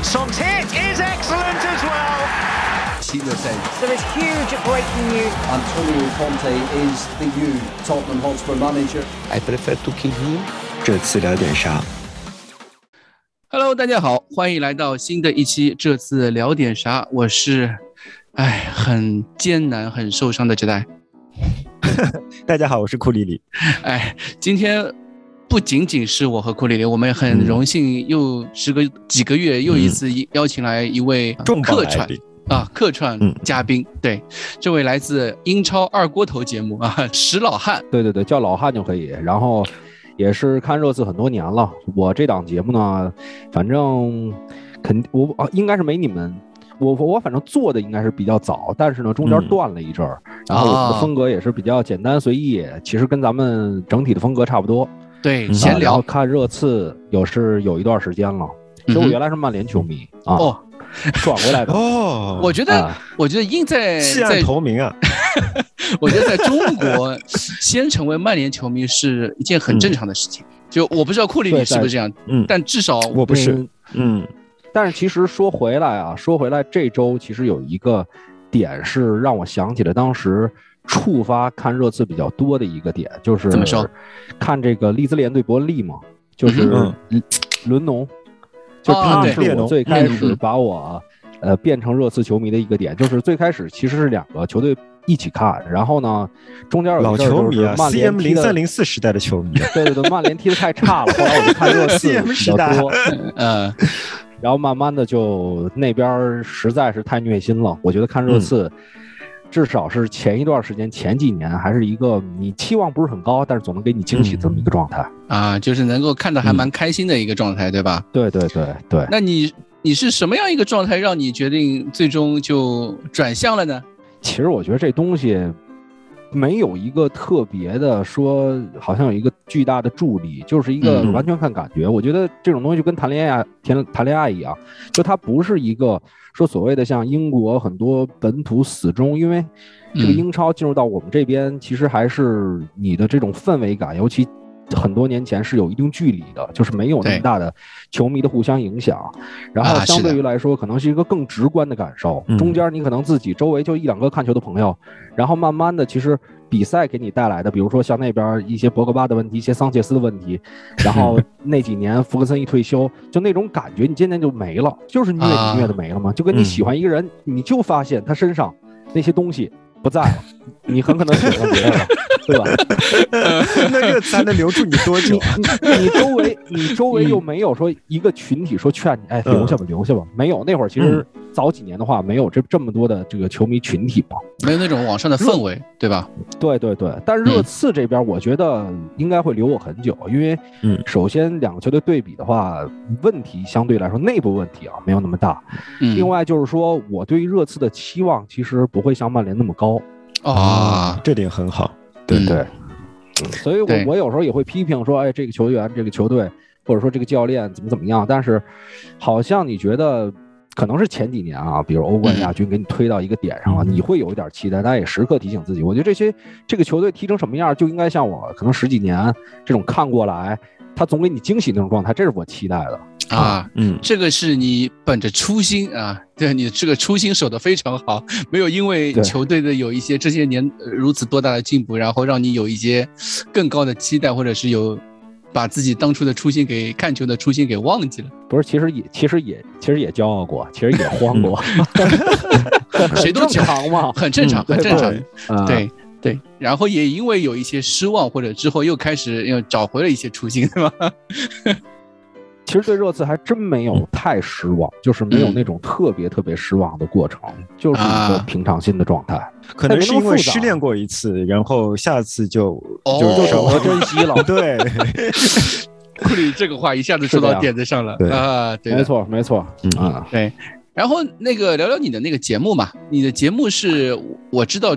And Song's hit is excellent as well. There is huge breaking news. Antonio Conte is the new Tottenham Hotspur manager. I prefer to kill him. 这次聊点啥？Hello，大家好，欢迎来到新的一期。这次聊点啥？我是，哎，很艰难、很受伤的杰代。大家好，我是库里里。哎，今天不仅仅是我和库里里，我们很荣幸又时隔几个月又一次邀请来一位客串啊客串嗯嘉宾。对，这位来自英超二锅头节目啊，石老汉。对对对，叫老汉就可以。然后也是看热刺很多年了。我这档节目呢，反正肯我啊应该是没你们。我我反正做的应该是比较早，但是呢中间嗯断了一阵儿，然后我们的风格也是比较简单随意，其实跟咱们整体的风格差不多。对，嗯闲聊。看热刺有是有一段时间了，其实我原来是曼联球迷啊，哦，转过来的。哦，我觉得啊，我觉得应在弃在暗投明啊。我觉得在中国，先成为曼联球迷是一件很正常的事情。就我不知道库里里是不是这样，嗯，但至少我不是嗯。嗯但是其实说回来啊，说回来，这周其实有一个点是让我想起了当时触发看热刺比较多的一个点，就是怎么说？看这个利兹联对伯恩利嘛，就是嗯。伦农，就哦他是我最开始把我呃变成热刺球迷的一个点，就是最开始其实是两个球队一起看，然然后呢中间有老球迷啊，CM 曼联踢的零三零四时代的球迷啊。对对对，曼联踢的太差了，后来我就看热刺 CM 比较多。呃，然后慢慢的就那边实在是太虐心了，我觉得看热刺，至少是前一段时间前几年还是一个你期望不是很高，但是总能给你惊喜这么一个状态。啊，就是能够看得还蛮开心的一个状态，对吧？对对对对，那你你是什么样一个状态，让你决定最终就转向了呢？其实我觉得这东西没有一个特别的说，好像有一个巨大的助力，就是一个嗯完全看感觉。我觉得这种东西就跟谈恋爱谈谈恋爱一样，就它不是一个说所谓的像英国很多本土死忠，因为这个嗯英超进入到我们这边，其实还是你的这种氛围感，尤其。很多年前是有一定距离的，就是没有那么大的球迷的互相影响，然后相对于来说，可能是一个更直观的感受。嗯中间你可能自己周围就一两个看球的朋友，然后慢慢的，其实比赛给你带来的，比如说像那边一些博格巴的问题，一些桑切斯的问题，然后 那几年福格森一退休，就那种感觉，你渐渐就没了，就是虐啊你虐的没了嘛。就跟你嗯喜欢一个人，你就发现他身上那些东西不在了，你很可能喜欢别人了，对吧？那这才能留住你多久你啊？你你周围你周围又没有说一个群体说劝你，哎，嗯留下吧，留下吧，没有。那会儿其实早几年的话，没有这这么多的这个球迷群体吧。没有那种网上的氛围，对吧？对对对，但热刺这边，我觉得应该会留我很久，因为嗯首先两个球队对比的话，问题相对来说内部问题啊没有那么大。嗯，另外就是说，我对于热刺的期望其实不会像曼联那么高。啊，这点很好。对对，所以我对我有时候也会批评说，哎，这个球员、这个球队，或者说这个教练怎么怎么样。但是，好像你觉得可能是前几年啊，比如欧冠亚军给你推到一个点上了，嗯。你会有一点期待，但也时刻提醒自己，我觉得这些这个球队踢成什么样，就应该像我可能十几年这种看过来，他总给你惊喜那种状态，这是我期待的。啊，嗯，这个是你本着初心啊，对你这个初心守得非常好，没有因为球队的有一些这些年呃如此多大的进步，然后让你有一些更高的期待，或者是有把自己当初的初心给看球的初心给忘记了。不是，其实也其实也其实也骄傲过，其实也慌过，谁都很正常嘛，很正常，嗯很正常。对啊对对，然后也因为有一些失望，或者之后又开始又找回了一些初心，对吧？其实对热刺还真没有太失望，就是没有嗯。那种特别特别失望的过程，就是一个啊。平常心的状态，可能是因为失恋过一次，然后下次就哦就就少懂得珍惜了。对，库里这个话一下子说到点子上了对啊，对没错，没错，嗯啊，对，然后那个聊聊你的那个节目嘛，你的节目是我知道，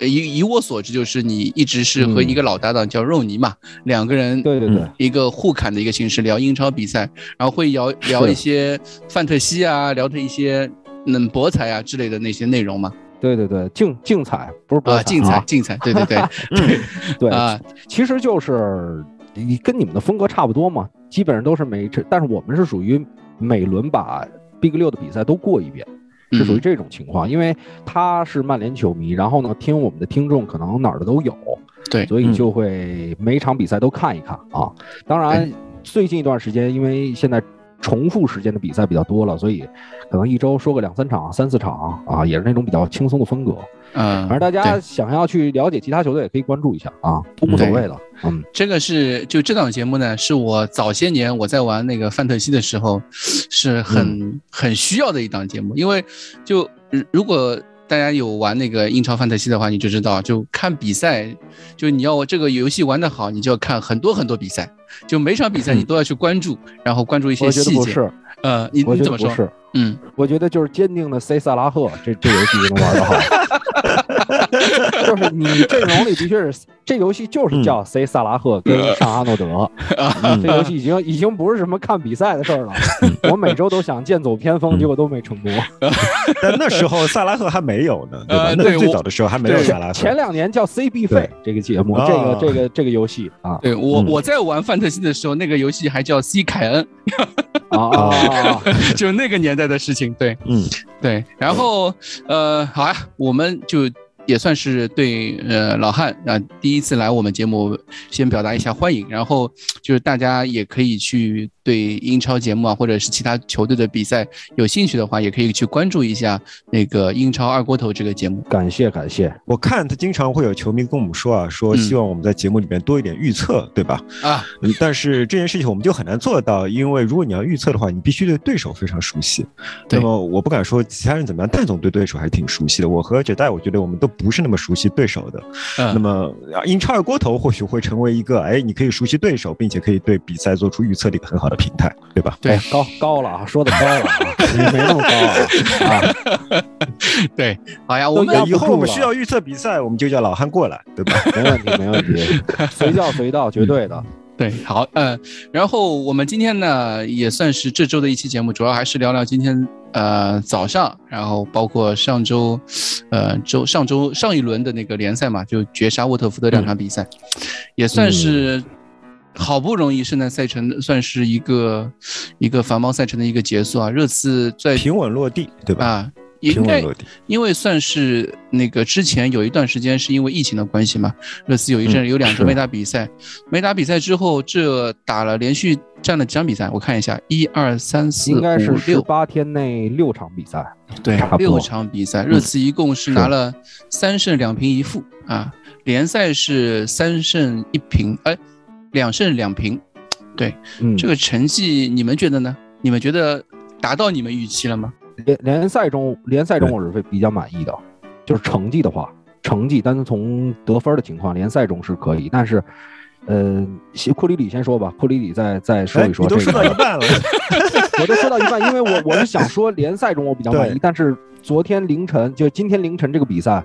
以以我所知，就是你一直是和一个老搭档叫肉泥嘛，两个人对对对，一个互砍的一个形式聊英超比赛，然后会聊聊一些范特西啊，聊的一些嗯博彩啊之类的那些内容嘛。对对对，竞竞彩不是博啊，竞彩竞彩，对对对 对啊，其实就是你跟你们的风格差不多嘛，基本上都是每这，但是我们是属于每轮把 Big 六的比赛都过一遍，是属于这种情况。因为他是曼联球迷，然后呢，听我们的听众可能哪儿的都有，对所以就会每一场比赛都看一看啊。当然，最近一段时间，因为现在重复时间的比赛比较多了，所以可能一周说个两三场、三四场啊，也是那种比较轻松的风格。嗯，反正大家想要去了解其他球队，也可以关注一下啊，都无所谓的。嗯，这个是就这档节目呢，是我早些年我在玩那个范特西的时候，是很、很需要的一档节目，因为就如如果大家有玩那个英超范特西的话，你就知道，就看比赛，就你要这个游戏玩得好，你就要看很多很多比赛，就每场比赛你都要去关注，然后关注一些我觉细节。得不是，呃，你你怎么说？嗯，我觉得就是坚定的 C 萨拉赫这这游戏就能玩得好。就是你阵容里的确是这游戏就是叫 C 萨拉赫跟上阿诺德，嗯这游戏已经已经不是什么看比赛的事儿了。我每周都想剑走偏锋，结果都没成功。但那时候萨拉赫还没有呢，对吧？最早的时候还没有对萨拉赫。前两年叫 CB 费对这个节目，哦这个这个这个游戏啊对我嗯我在玩范特西的时候，那个游戏还叫 C 凯恩，啊！就那个年代的事情。对，嗯，对，然后呃，好啊，我们就也算是对呃老汉啊、第一次来我们节目，先表达一下欢迎，然后就是大家也可以去对英超节目啊，或者是其他球队的比赛有兴趣的话，也可以去关注一下那个英超二锅头这个节目。感谢感谢，我看他经常会有球迷跟我们说啊，说嗯希望我们在节目里面多一点预测，对吧？啊，嗯，但是这件事情我们就很难做到，因为如果你要预测的话，你必须对对手非常熟悉。那么我不敢说其他人怎么样，但总对对手还是挺熟悉的。我和哲代，我觉得我们都不是那么熟悉对手的。那嗯，么啊英超二锅头或许会成为一个，哎，你可以熟悉对手，并且可以对比赛做出预测的一个很好的平台，对吧？对。哎高高了啊，说的高了啊，没那么高啊。啊，对，好呀，我们以后我们需要预测比赛，我们就叫老汉过来，对吧？没问题没问题，随叫随到，绝对的。对，好，嗯、然后我们今天呢也算是这周的一期节目，主要还是聊聊今天呃早上，然后包括上周，呃周上周上一轮的那个联赛嘛，就绝杀沃特福德两场比赛，也算是好不容易圣诞赛程算是一个一个繁忙赛程的一个结束啊，热刺在平稳落地，对吧？啊。应该平稳落地。因为算是那个之前有一段时间是因为疫情的关系嘛，热刺有一阵嗯有两是周没打比赛，没打比赛之后，这打了连续战了几场比赛，我看一下，一二三四应该是五六，十八天内六场比赛，对六场比赛，热刺一共是拿了三胜两平一负啊，联赛是三胜一平，哎，两胜两平，对，嗯，这个成绩你们觉得呢？你们觉得达到你们预期了吗？联联赛中联赛中我是比较满意的，就是成绩的话，成绩单纯从得分的情况，联赛中是可以，但是。呃，库里里先说吧，库里里再再说哎，一说这你都说到一个，半了，我都说到一半，因为我我是想说联赛中我比较满意，但是昨天凌晨就今天凌晨这个比赛，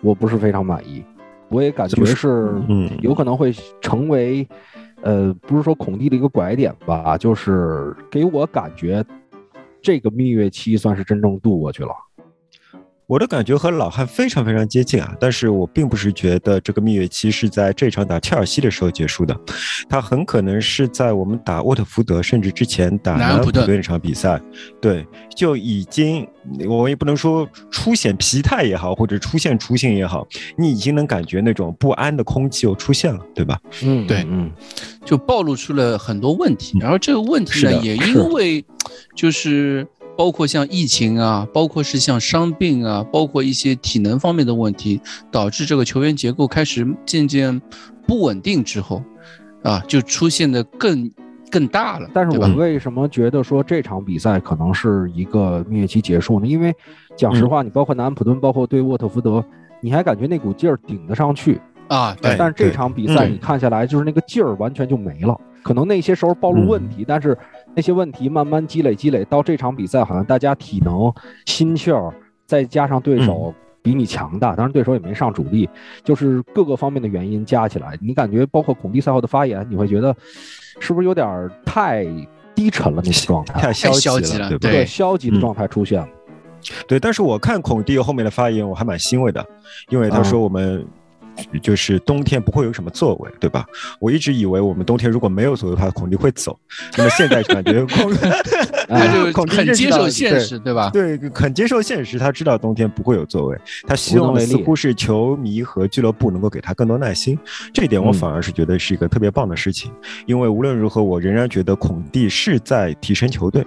我不是非常满意，我也感觉是嗯，有可能会成为，呃，不是说孔蒂的一个拐点吧，就是给我感觉，这个蜜月期算是真正度过去了。我的感觉和老汉非常非常接近啊，但是我并不是觉得这个蜜月期是在这场打切尔西的时候结束的，他很可能是在我们打沃特福德，甚至之前打南南安普顿安普顿那场比赛，对，就已经我也不能说出现疲态也好，或者出现雏形也好，你已经能感觉那种不安的空气又出现了，对吧？嗯，对嗯，就暴露出了很多问题，然后这个问题呢，也因为就是包括像疫情啊，包括是像伤病啊，包括一些体能方面的问题，导致这个球员结构开始渐渐不稳定之后，啊，就出现的更更大了，但是？我为什么觉得说这场比赛可能是一个蜜月期结束呢？因为讲实话，你包括南安普顿，包括对沃特福德，你还感觉那股劲儿顶得上去，啊，但是这场比赛嗯你看下来，就是那个劲儿完全就没了。可能那些时候暴露问题，但是那些问题慢慢积累积累，到这场比赛好像大家体能、心气儿，再加上对手比你强大，当然对手也没上主力，就是各个方面的原因加起来，你感觉包括孔蒂赛后的发言，你会觉得是不是有点儿太低沉了那些状态？太消消极了，对不？对消极的状态出现了。对，但是我看孔蒂后面的发言，我还蛮欣慰的，因为他说我们就是冬天不会有什么作为，对吧？我一直以为我们冬天如果没有作为的话，孔蒂会走。那么现在感觉孔，他就孔蒂很接受现实，对吧？对，很接受现实，他知道冬天不会有作为，他希望似乎是球迷和俱乐部能够给他更多耐心。这一点我嗯反而是觉得是一个特别棒的事情，因为无论如何，我仍然觉得孔蒂是在提升球队。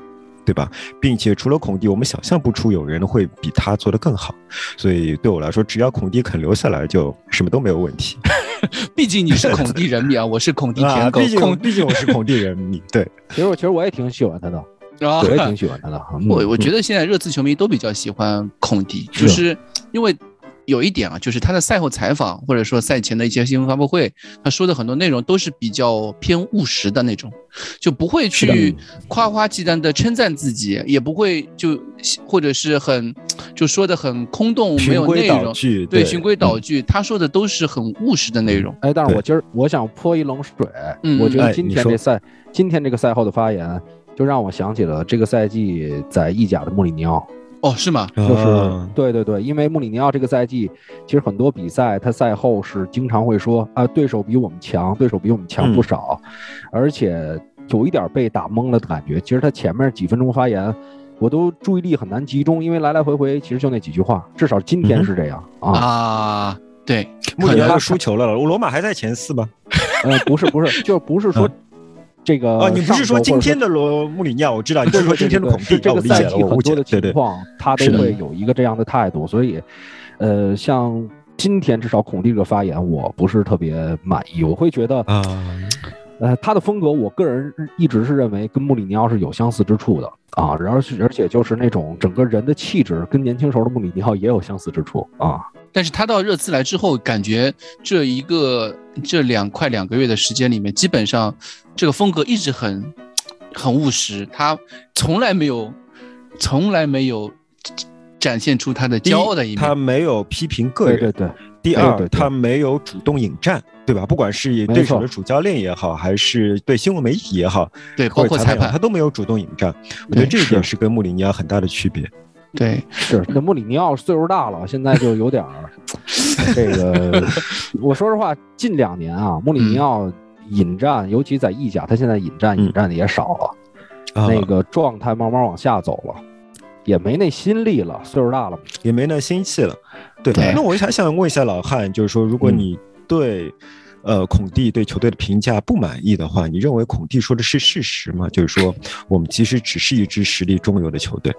对吧？并且除了孔蒂，我们想象不出有人会比他做得更好。所以对我来说，只要孔蒂肯留下来，就什么都没有问题。毕竟你是孔蒂人迷啊，我是孔蒂啊，舔狗毕，竟毕竟我是孔蒂人迷，对，其实我其实我也挺喜欢他的，啊我也挺喜欢他的。嗯我我觉得现在热刺球迷都比较喜欢孔蒂，就是因为有一点啊，就是他的赛后采访或者说赛前的一些新闻发布会，他说的很多内容都是比较偏务实的那种，就不会去夸夸其谈的称赞自己，也不会就或者是很就说的很空洞，没有内容。对，循规蹈矩，他说的都是很务实的内容。哎，但是我今儿我想泼一冷水，嗯我觉得今天这赛，今天这个赛后的发言，就让我想起了这个赛季在意甲的穆里尼奥，哦，是吗？就是、啊对对对，因为穆里尼奥这个赛季，其实很多比赛他赛后是经常会说啊，对手比我们强，对手比我们强不少，而且有一点被打懵了的感觉。其实他前面几分钟发言。我都注意力很难集中，因为来来回回其实就那几句话，至少今天是这样、啊。啊，对，穆里尼奥输球了，罗马还在前四吗？呃，不是不是，就不是说这个啊，你不是说今天的罗穆里尼奥？我知道，你是说今天的孔蒂。这个赛季。很多的情况，他都会有一个这样的态度，所以，呃，像今天至少孔蒂这个发言，我不是特别满意，我会觉得，啊，呃，他的风格，我个人一直是认为跟穆里尼奥是有相似之处的啊，然后是而且就是那种整个人的气质跟年轻时候的穆里尼奥也有相似之处啊，但是他到热刺来之后，感觉这一个这两快两个月的时间里面，基本上这个风格一直很很务实，他从来没有从来没有展现出他的骄傲的一面。他没有批评个人。对对对，第二，他没有主动引战，对吧？不管是对手的主教练也好，还是对新闻媒体也好，对，或包括裁者裁判，他，都没有主动引战。我觉得这一点是是跟穆里尼奥很大的区别。对，是那穆里尼奥岁数大了，现在就有点儿这个。我说实话，近两年啊，穆里尼奥引战，尤其在意甲，他现在引战嗯引战的也少了，啊，那个状态慢慢往下走了，也没那心力了，岁数大了。也没那心气了。对，对那我还想问一下老汉，就是说，如果嗯你对、呃孔蒂对球队的评价不满意的话，你认为孔蒂说的是事实吗？就是说，我们其实只是一支实力中游的球队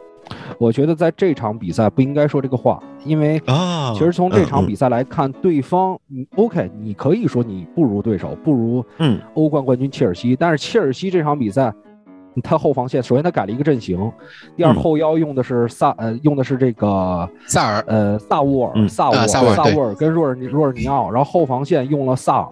我觉得在这场比赛不应该说这个话，因为啊。其实从这场嗯比赛来看，对方你 OK，你可以说你不如对手，不如嗯欧冠冠军切尔西，但是切尔西这场比赛，他后防线首先他改了一个阵型，第二嗯后腰用的是萨呃用的是这个萨尔，呃萨沃尔嗯萨沃尔啊萨沃尔跟若尔尼若尔尼奥，然后后防线用了萨尔。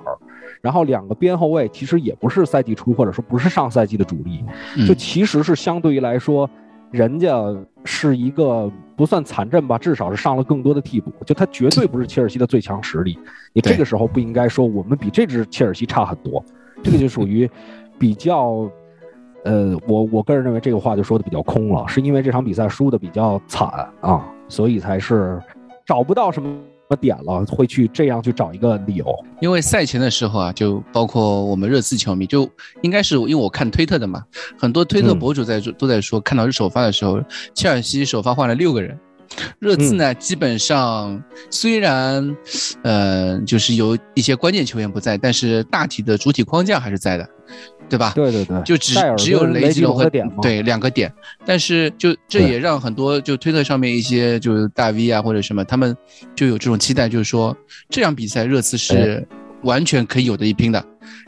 然后两个边后卫其实也不是赛季初或者说不是上赛季的主力，就嗯其实是相对于来说，人家是一个不算残阵吧，至少是上了更多的替补，就他绝对不是切尔西的最强实力。你这个时候不应该说我们比这支切尔西差很多，这个就属于比较，呃，我我个人认为这个话就说的比较空了，是因为这场比赛输的比较惨啊，所以才是找不到什么点了，会去这样去找一个理由。因为赛前的时候啊，就包括我们热刺球迷，就应该是因为我看推特的嘛，很多推特嗯。博主在、都在说，看到是首发的时候，切尔西首发换了六个人，热刺呢、基本上虽然呃就是有一些关键球员不在，但是大体的主体框架还是在的，对吧？对对对，就只只有雷吉隆和点，对两个点，但是就这也让很多就推特上面一些就是大 V 啊或者什么，他们就有这种期待，就是说这场比赛热刺是完全可以有的一拼的。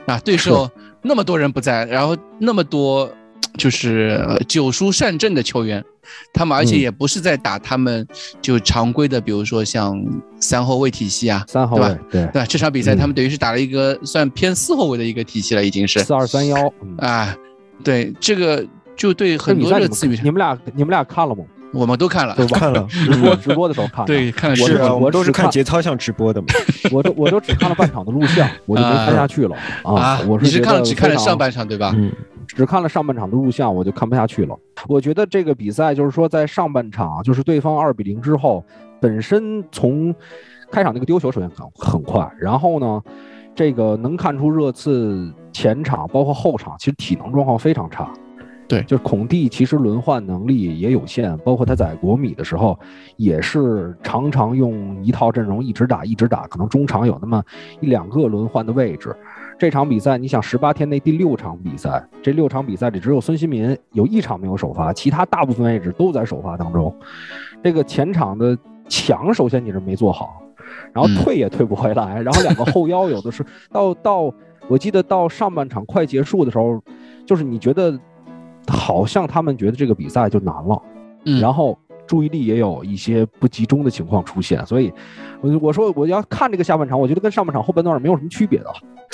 啊，对手那么多人不在，然后那么多就是呃久疏善阵的球员，他们而且嗯也不是在打他们就常规的，比如说像三后卫体系啊，三后卫对吧对对吧？这场比赛嗯他们等于是打了一个算偏四后卫的一个体系了，已经是四二三幺，嗯。啊，对这个就对很多比赛你们热刺你们俩你们俩看了吗？我们都看了，都？看了直播直播的时候看的，对，看了我是我都是看看节操像直播的嘛。我都我都只看了半场的录像，我就没看下去了啊！我你是觉得看了只看了上半场对吧？嗯只看了上半场的录像，我就看不下去了。我觉得这个比赛就是说，在上半场就是对方二比零之后，本身从开场那个丢球首先很很快，然后呢，这个能看出热刺前场包括后场其实体能状况非常差。对，就是孔蒂其实轮换能力也有限，包括他在国米的时候，也是常常用一套阵容一直打一直打，可能中场有那么一两个轮换的位置。这场比赛，你想十八天内第六场比赛，这六场比赛里只有孙兴民有一场没有首发，其他大部分位置都在首发当中。这个前场的墙，首先你是没做好，然后退也退不回来，然后两个后腰有的是到到，我记得到上半场快结束的时候，就是你觉得。好像他们觉得这个比赛就难了，嗯，然后注意力也有一些不集中的情况出现，所以，我我说我要看这个下半场，我觉得跟上半场后半段没有什么区别的，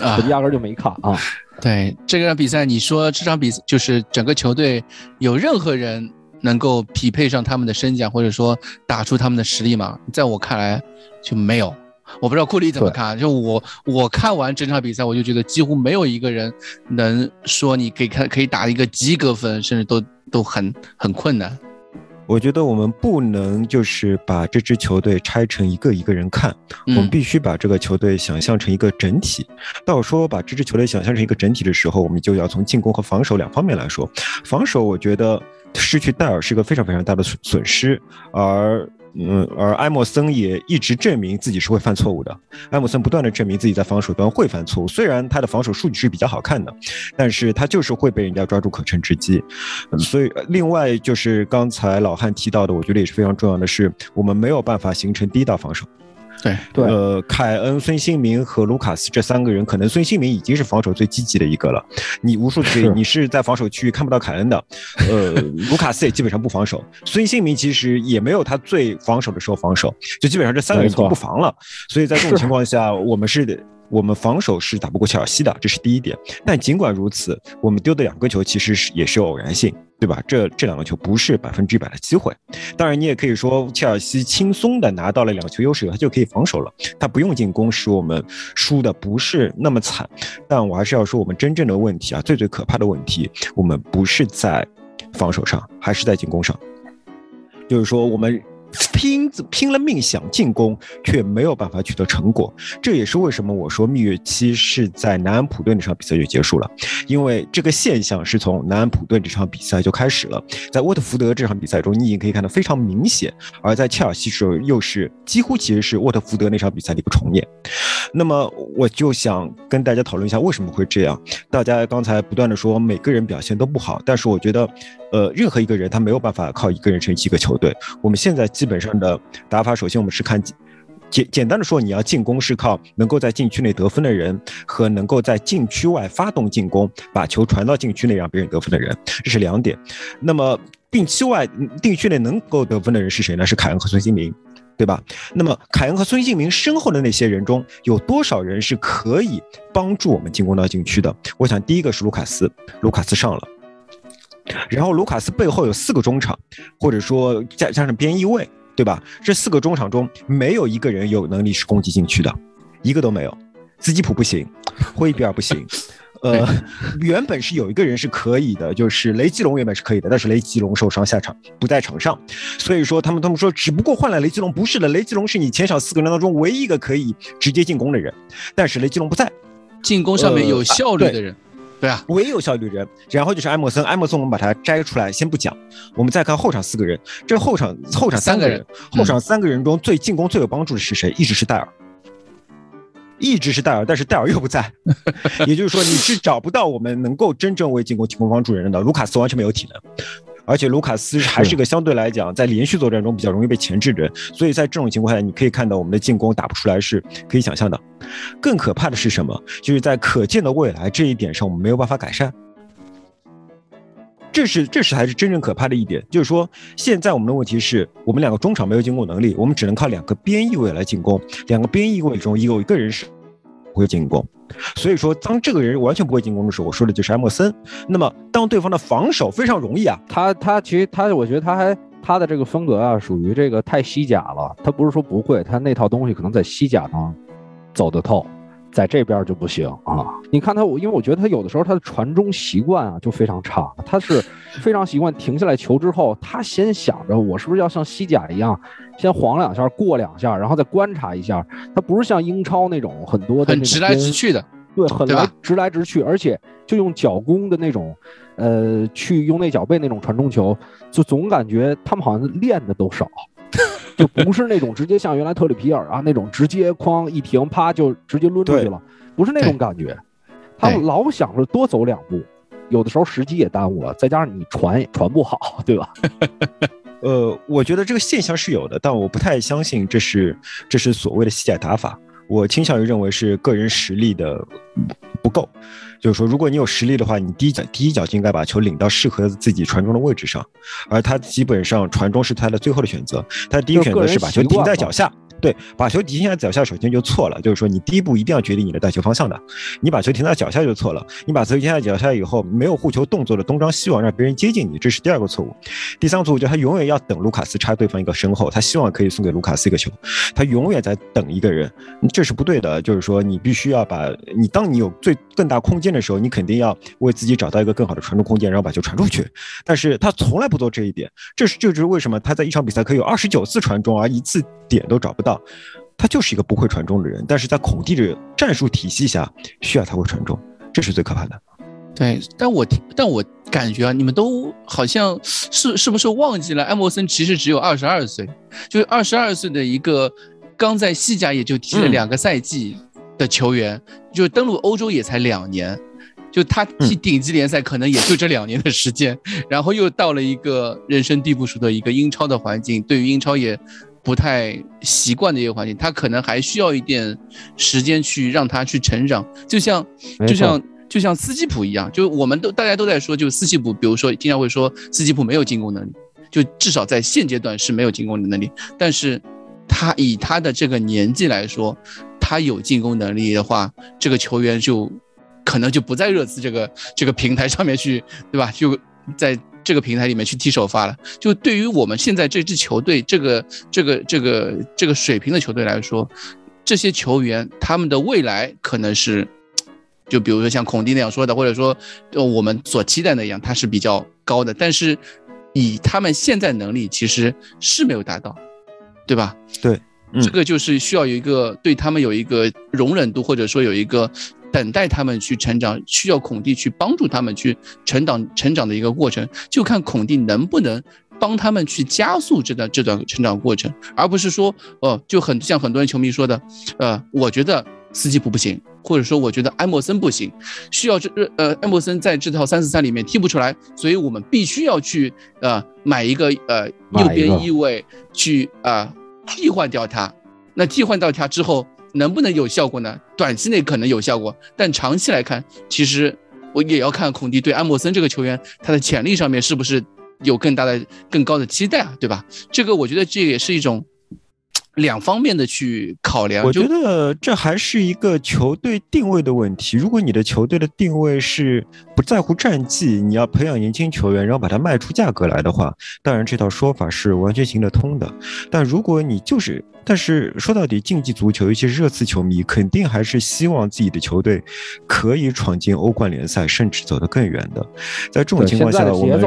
啊，我压根就没看啊。对这个比赛，你说这场比赛就是整个球队有任何人能够匹配上他们的身价，或者说打出他们的实力吗？在我看来就没有。我不知道库里怎么看，就我我看完整场比赛，我就觉得几乎没有一个人能说你可以看可以打一个及格分，甚至都都很很困难。我觉得我们不能就是把这支球队拆成一个一个人看，我们必须把这个球队想象成一个整体。到说把这支球队想象成一个整体的时候，我们就要从进攻和防守两方面来说。防守，我觉得失去戴尔是一个非常非常大的损损失，而。嗯，而埃默森也一直证明自己是会犯错误的。埃默森不断的证明自己在防守端会犯错误，虽然他的防守数据是比较好看的，但是他就是会被人家抓住可乘之机。所以，另外就是刚才老汉提到的，我觉得也是非常重要的是，我们没有办法形成第一道防守。对对，呃，凯恩、孙兴民和卢卡斯这三个人，可能孙兴民已经是防守最积极的一个了。你无数次你是在防守区域看不到凯恩的，呃，卢卡斯也基本上不防守，孙兴民其实也没有他最防守的时候防守，就基本上这三个人已经不防了。所以在这种情况下，我们是。我们防守是打不过切尔西的，这是第一点。但尽管如此，我们丢的两个球其实是也是偶然性，对吧？这这两个球不是百分之百的机会。当然，你也可以说切尔西轻松的拿到了两球优势，他就可以防守了，他不用进攻，使我们输的不是那么惨。但我还是要说，我们真正的问题啊，最最可怕的问题，我们不是在防守上，还是在进攻上。就是说我们。拼拼了命想进攻，却没有办法取得成果。这也是为什么我说蜜月期是在南安普顿这场比赛就结束了，因为这个现象是从南安普顿这场比赛就开始了。在沃特福德这场比赛中，你已经可以看到非常明显；而在切尔西时候，又是几乎其实是沃特福德那场比赛的一个重演。那么，我就想跟大家讨论一下为什么会这样。大家刚才不断的说每个人表现都不好，但是我觉得，呃，任何一个人他没有办法靠一个人撑起一个球队。我们现在基本上的打法，首先我们是看简简单的说，你要进攻是靠能够在禁区内得分的人和能够在禁区外发动进攻，把球传到禁区内让别人得分的人，这是两点。那么禁区外、禁区内能够得分的人是谁呢？是凯恩和孙兴民，对吧？那么凯恩和孙兴民身后的那些人中有多少人是可以帮助我们进攻到禁区的？我想第一个是卢卡斯，卢卡斯上了。然后卢卡斯背后有四个中场，或者说加加上边翼位，对吧？这四个中场中没有一个人有能力是攻击禁区的，一个都没有。斯基普不行，霍伊比尔不行。呃，原本是有一个人是可以的，就是雷吉隆原本是可以的，但是雷吉隆受伤下场不在场上，所以说他们他们说只不过换了雷吉隆，不是的，雷吉隆是你前场四个人当中唯一一个可以直接进攻的人，但是雷吉隆不在，进攻上面有效率的人。对啊，唯一有效率的人，然后就是埃默森。埃默森我们把它摘出来，先不讲。我们再看后场四个人，这后场后场三个人，后场三个人中最进攻最有帮助的是谁？一直是戴尔，一直是戴尔，但是戴尔又不在，也就是说你是找不到我们能够真正为进攻提供帮助人的。卢卡斯完全没有体能。而且卢卡斯还是个相对来讲在连续作战中比较容易被钳制的人，所以在这种情况下，你可以看到我们的进攻打不出来是可以想象的。更可怕的是什么？就是在可见的未来这一点上，我们没有办法改善。这是这是还是真正可怕的一点，就是说现在我们的问题是我们两个中场没有进攻能力，我们只能靠两个边翼位来进攻，两个边翼位中有一个人是不会进攻。所以说，当这个人完全不会进攻的时候，我说的就是埃默森。那么，当对方的防守非常容易啊，他他其实他，我觉得他还他的这个风格啊，属于这个太西甲了。他不是说不会，他那套东西可能在西甲能走得透，在这边就不行啊！你看他，我因为我觉得他有的时候他的传中习惯啊就非常差，他是 非常习惯停下来球之后，他先想着我是不是要像西甲一样，先晃两下过两下，然后再观察一下。他不是像英超那种很多的很直来直去的，对，很来直来直去，而且就用脚弓的那种，呃，去用那脚背那种传中球，就总感觉他们好像练的都少。就不是那种直接像原来特里皮尔啊那种直接哐一停啪就直接抡出去了，不是那种感觉。他们老想着多走两步，有的时候时机也耽误了，再加上你传也传不好，对吧？呃，我觉得这个现象是有的，但我不太相信这是这是所谓的西甲打法。我倾向于认为是个人实力的不够，就是说，如果你有实力的话，你第一脚第一脚就应该把球领到适合自己传中的位置上，而他基本上传中是他的最后的选择，他的第一个选择是把球停在脚下。对，把球停在脚下，首先就错了。就是说，你第一步一定要决定你的带球方向的。你把球停在脚下就错了。你把球停在脚下以后，没有护球动作的东张西望，让别人接近你，这是第二个错误。第三个错误就是他永远要等卢卡斯插对方一个身后，他希望可以送给卢卡斯一个球，他永远在等一个人，这是不对的。就是说，你必须要把你当你有最更大空间的时候，你肯定要为自己找到一个更好的传中空间，然后把球传出去。但是他从来不做这一点，这是这就是为什么他在一场比赛可以有二十九次传中，而一次点都找不到。他就是一个不会传中的人，但是在孔蒂的战术体系下，需要他会传中，这是最可怕的。对，但我但我感觉啊，你们都好像是是不是忘记了，埃莫森其实只有二十二岁，就是二十二岁的一个刚在西甲也就踢了两个赛季的球员，就登陆欧洲也才两年，就他踢顶级联赛可能也就这两年的时间，然后又到了一个人生地不熟的一个英超的环境，对于英超也。不太习惯的一个环境，他可能还需要一点时间去让他去成长，就像就像就像斯基普一样，就我们都大家都在说，就斯基普，比如说经常会说斯基普没有进攻能力，就至少在现阶段是没有进攻的能力。但是他以他的这个年纪来说，他有进攻能力的话，这个球员就可能就不在热刺这个这个平台上面去，对吧？就在。这个平台里面去踢首发了，就对于我们现在这支球队这个这个这个这个水平的球队来说，这些球员他们的未来可能是，就比如说像孔蒂那样说的，或者说我们所期待的一样，他是比较高的，但是以他们现在能力其实是没有达到，对吧？对，这个就是需要有一个对他们有一个容忍度，或者说有一个。等待他们去成长，需要孔蒂去帮助他们去成长成长的一个过程，就看孔蒂能不能帮他们去加速这段这段成长过程，而不是说，哦，就很像很多人球迷说的，呃，我觉得斯基普不行，或者说我觉得埃莫森不行，需要这呃埃莫森在这套三四三里面踢不出来，所以我们必须要去呃买一个呃右边翼位去啊替换掉他，那替换掉他之后。能不能有效果呢？短期内可能有效果，但长期来看，其实我也要看孔蒂对安默森这个球员他的潜力上面是不是有更大的、更高的期待啊，对吧？这个我觉得这也是一种。两方面的去考量，我觉得这还是一个球队定位的问题。如果你的球队的定位是不在乎战绩，你要培养年轻球员，然后把它卖出价格来的话，当然这套说法是完全行得通的。但如果你就是，但是说到底，竞技足球，尤其是热刺球迷，肯定还是希望自己的球队可以闯进欧冠联赛，甚至走得更远的。在这种情况下，我们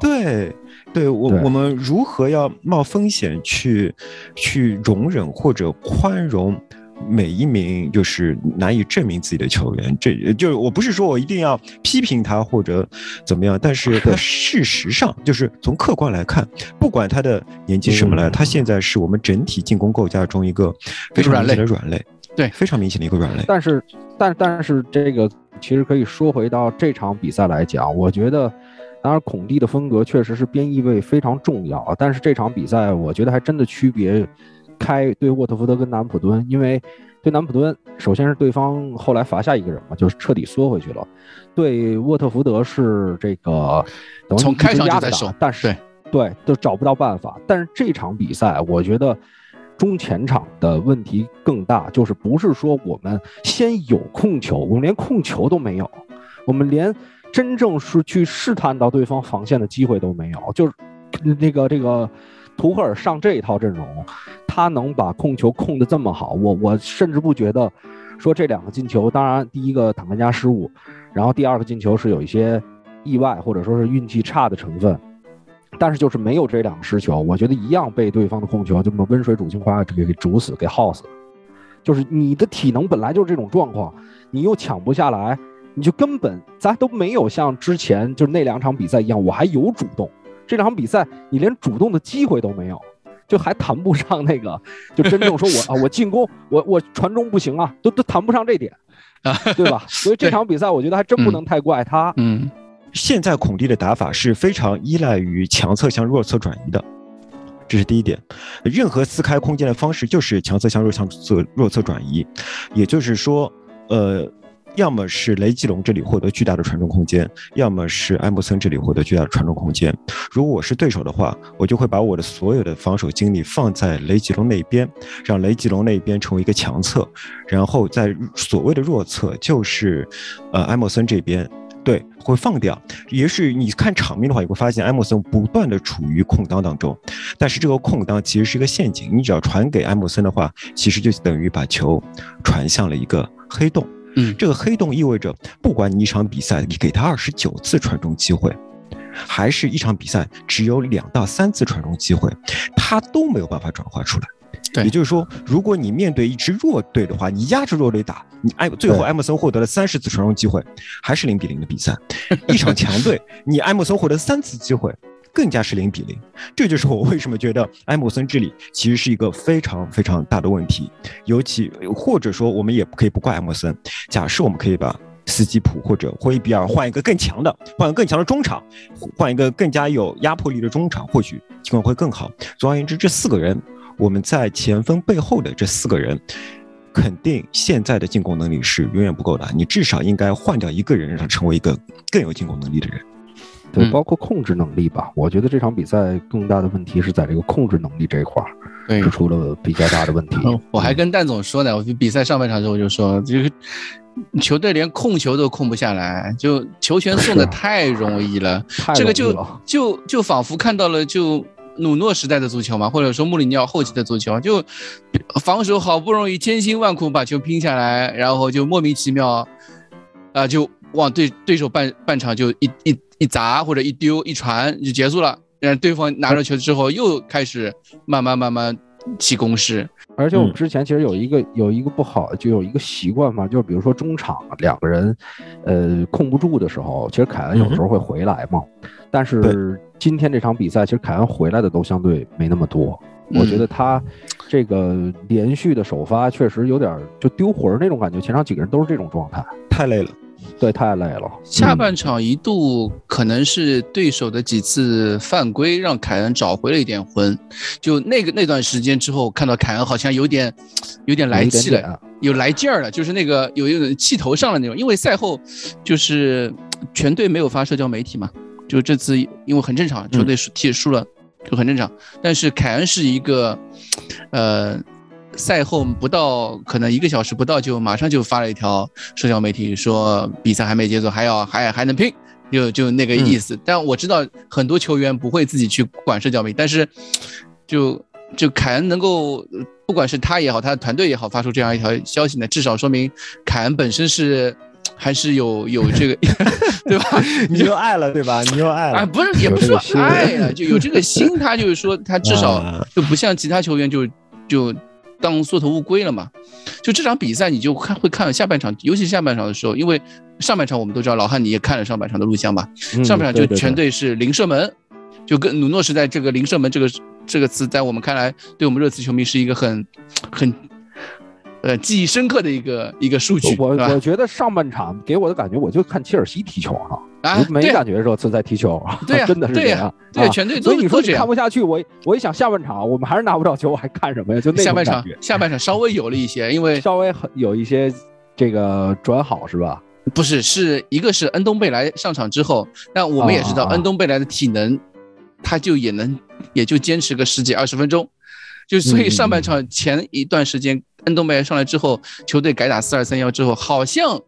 对。对我，我们如何要冒风险去去容忍或者宽容每一名就是难以证明自己的球员？这就我不是说我一定要批评他或者怎么样，但是 事实上就是从客观来看，不管他的年纪什么了，他现在是我们整体进攻构架中一个非常明显的软肋，对，非常明显的一个软肋。但是，但但是这个其实可以说回到这场比赛来讲，我觉得。当然，孔蒂的风格确实是边翼位非常重要啊。但是这场比赛，我觉得还真的区别开对沃特福德跟南普敦，因为对南普敦，首先是对方后来罚下一个人嘛，就是彻底缩回去了。对沃特福德是这个从开场就在守，但是对都找不到办法。但是这场比赛，我觉得中前场的问题更大，就是不是说我们先有控球，我们连控球都没有，我们连。真正是去试探到对方防线的机会都没有，就是那个这个图赫尔上这一套阵容，他能把控球控得这么好，我我甚至不觉得说这两个进球，当然第一个坦甘加失误，然后第二个进球是有一些意外或者说是运气差的成分，但是就是没有这两个失球，我觉得一样被对方的控球这么温水煮青蛙给给煮死，给耗死。就是你的体能本来就是这种状况，你又抢不下来，你就根本咱都没有像之前就是那两场比赛一样，我还有主动。这两场比赛你连主动的机会都没有，就还谈不上那个，就真正说我 啊，我进攻，我我传中不行啊，都都谈不上这点啊，对吧？所以这场比赛我觉得还真不能太怪他。嗯，现在孔蒂的打法是非常依赖于强侧向弱侧转移的。这是第一点，任何撕开空间的方式就是强侧向弱向侧弱侧转移，也就是说，呃，要么是雷吉隆这里获得巨大的传中空间，要么是埃默森这里获得巨大的传中空间。如果我是对手的话，我就会把我的所有的防守精力放在雷吉隆那边，让雷吉隆那边成为一个强侧，然后在所谓的弱侧就是呃埃默森这边。对，会放掉。也是你看场面的话，你会发现埃默森不断的处于空当当中，但是这个空当其实是一个陷阱。你只要传给埃默森的话，其实就等于把球传向了一个黑洞。嗯，这个黑洞意味着，不管你一场比赛你给他二十九次传中机会，还是一场比赛只有两到三次传中机会，他都没有办法转化出来。对，也就是说，如果你面对一支弱队的话，你压着弱队打，你埃最后艾默森获得了三十次传中机会，还是零比零的比赛。一场强队，你艾默森获得三次机会，更加是零比零。这就是我为什么觉得埃默森这里其实是一个非常非常大的问题。尤其或者说，我们也可以不怪埃姆森。假设我们可以把斯基普或者霍伊比尔换一个更强的，换个更强的中场，换一个更加有压迫力的中场，或许情况会更好。总而言之，这四个人。我们在前锋背后的这四个人，肯定现在的进攻能力是远远不够的。你至少应该换掉一个人，让他成为一个更有进攻能力的人。对，包括控制能力吧。我觉得这场比赛更大的问题是在这个控制能力这一块儿，是出了比较大的问题。我还跟蛋总说呢，我比赛上半场时候我就说，就是球队连控球都控不下来，就球权送的太容易了。这个就就就仿佛看到了就。努诺时代的足球嘛，或者说穆里尼奥后期的足球，就防守好不容易千辛万苦把球拼下来，然后就莫名其妙，啊，就往对对手半半场就一一一砸或者一丢一传就结束了。然后对方拿着球之后又开始慢慢慢慢起攻势。而且我们之前其实有一个有一个不好，就有一个习惯嘛，就是比如说中场两个人，呃，控不住的时候，其实凯恩有时候会回来嘛。但是今天这场比赛，其实凯恩回来的都相对没那么多。我觉得他这个连续的首发确实有点就丢魂那种感觉。前场几个人都是这种状态，太累了，对，太累了。下半场一度可能是对手的几次犯规让凯恩找回了一点魂。就那个那段时间之后，看到凯恩好像有点有点来气了，有来劲儿了，就是那个有一种气头上了那种。因为赛后就是全队没有发社交媒体嘛。就这次，因为很正常，球队输踢输了，就很正常。但是凯恩是一个，呃，赛后不到可能一个小时不到，就马上就发了一条社交媒体，说比赛还没结束，还要还还能拼，就就那个意思。但我知道很多球员不会自己去管社交媒体，但是就就凯恩能够，不管是他也好，他的团队也好，发出这样一条消息呢，至少说明凯恩本身是。还是有有这个，对吧？你又爱了，对吧？你又爱了啊？不是，也不是说爱了，就有这个心。他就是说，他至少就不像其他球员，就就当缩头乌龟了嘛。就这场比赛，你就看会看下半场，尤其下半场的时候，因为上半场我们都知道，老汉你也看了上半场的录像吧？上半场就全队是零射门，就跟努诺时代这个零射门这个这个词，在我们看来，对我们热刺球迷是一个很很。呃，记忆深刻的一个一个数据，我我觉得上半场给我的感觉，我就看切尔西踢球啊，没感觉热刺在踢球，对真的是这样，对全队。所以你说你看不下去，我我一想下半场我们还是拿不到球，我还看什么呀？就那下半场下半场稍微有了一些，因为稍微很有一些这个转好是吧？不是，是一个是恩东贝莱上场之后，但我们也知道恩东贝莱的体能，他就也能也就坚持个十几二十分钟。就所以上半场前一段时间，恩东贝莱上来之后，球队改打四二三幺之后，好像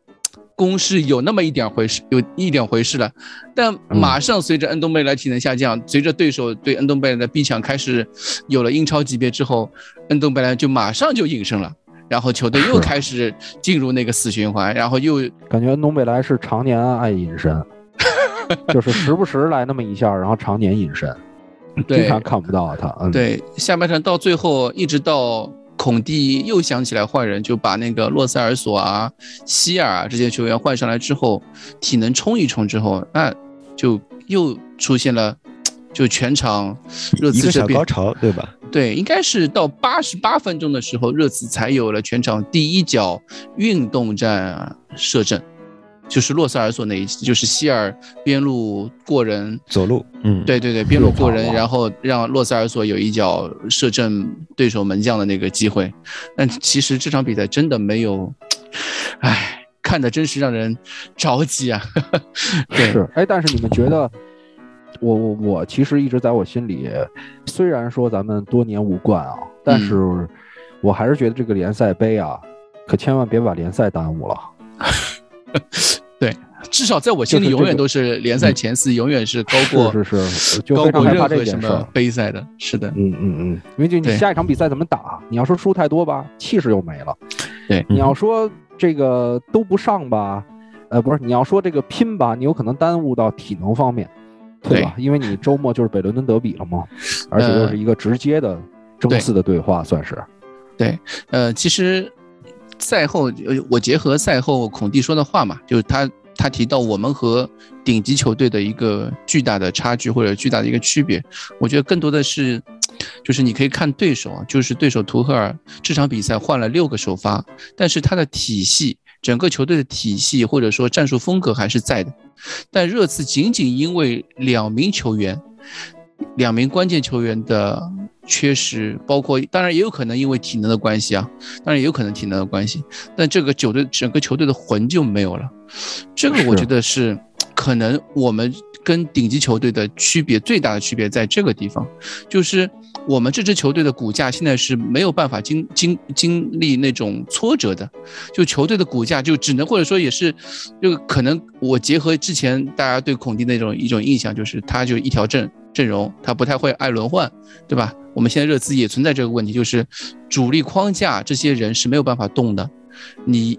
攻势有那么一点回事，有一点回事了。但马上随着恩东贝莱体能下降，随着对手对恩东贝莱的逼抢开始有了英超级别之后，恩东贝莱就马上就隐身了。然后球队又开始进入那个死循环，然后又感觉东北来是常年爱隐身，就是时不时来那么一下，然后常年隐身，经对常看不到他。嗯，对下半场到最后一直到。孔蒂又想起来换人，就把那个洛塞尔索啊、希尔啊这些球员换上来之后，体能冲一冲之后，那就又出现了，就全场热刺这边小高潮，对吧？对，应该是到八十八分钟的时候，热刺才有了全场第一脚运动战射正，就是洛塞尔索那一次，就是希尔边路过人，走路，嗯，对对对，边路过人，然后让洛塞尔索有一脚射正对手门将的那个机会。但其实这场比赛真的没有，唉，看的真是让人着急啊。对，是，哎，但是你们觉得，我我我其实一直在我心里，虽然说咱们多年无冠啊，但嗯是我还是觉得这个联赛杯啊，可千万别把联赛耽误了。至少在我心里永远都是联赛前四，永远是高过是是高过任何什么。杯赛的。是的，嗯嗯嗯，因为就你下一场比赛怎么打？你要说输太多吧，气势又没了；对你要说这个都不上吧，呃，不是，你要说这个拼吧，你有可能耽误到体能方面，对吧？因为你周末就是北伦敦德比了嘛，而且又是一个直接的争四的对话，算是。对呃，其实赛后，呃，我结合赛后孔蒂说的话嘛，就是他他提到我们和顶级球队的一个巨大的差距或者巨大的一个区别，我觉得更多的是，就是你可以看对手啊，就是对手图赫尔这场比赛换了六个首发，但是他的体系。整个球队的体系或者说战术风格还是在的，但热刺仅仅因为两名球员，两名关键球员的缺失，包括当然也有可能因为体能的关系啊，当然也有可能体能的关系，但这个球队整个球队的魂就没有了。这个我觉得是可能我们跟顶级球队的区别最大的区别在这个地方，就是我们这支球队的骨架现在是没有办法经经经历那种挫折的，就球队的骨架就只能或者说也是，就可能我结合之前大家对孔蒂那种一种印象，就是他就一条阵阵容，他不太会爱轮换，对吧？我们现在热刺也存在这个问题，就是主力框架这些人是没有办法动的，你。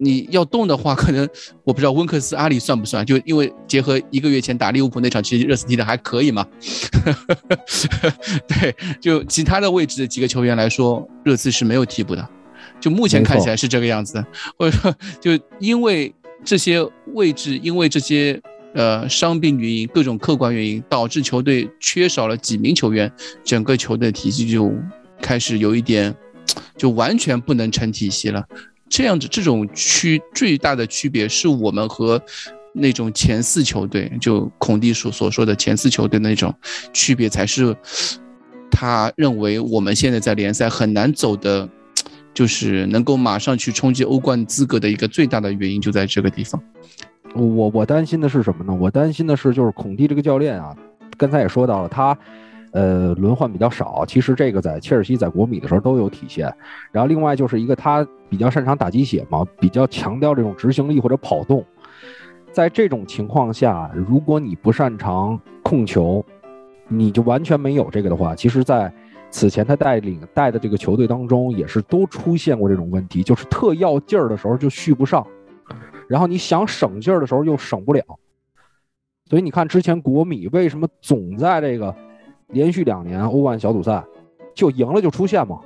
你要动的话，可能我不知道温克斯、阿里算不算？就因为结合一个月前打利物浦那场，其实热刺踢的还可以嘛。对，就其他的位置的几个球员来说，热刺是没有替补的。就目前看起来是这个样子，或者说，就因为这些位置，因为这些呃伤病原因、各种客观原因，导致球队缺少了几名球员，整个球队体系就开始有一点，就完全不能成体系了。这样子，这种区最大的区别是我们和那种前四球队，就孔蒂所所说的前四球队那种区别，才是他认为我们现在在联赛很难走的，就是能够马上去冲击欧冠资格的一个最大的原因，就在这个地方。我我担心的是什么呢？我担心的是，就是孔蒂这个教练啊，刚才也说到了，他呃轮换比较少，其实这个在切尔西、在国米的时候都有体现。然后另外就是一个他比较擅长打鸡血嘛，比较强调这种执行力或者跑动。在这种情况下，如果你不擅长控球，你就完全没有这个的话，其实，在此前他带领带的这个球队当中，也是都出现过这种问题，就是特要劲儿的时候就续不上。然后你想省劲儿的时候又省不了，所以你看之前国米为什么总在这个连续两年欧冠小组赛就赢了就出现嘛？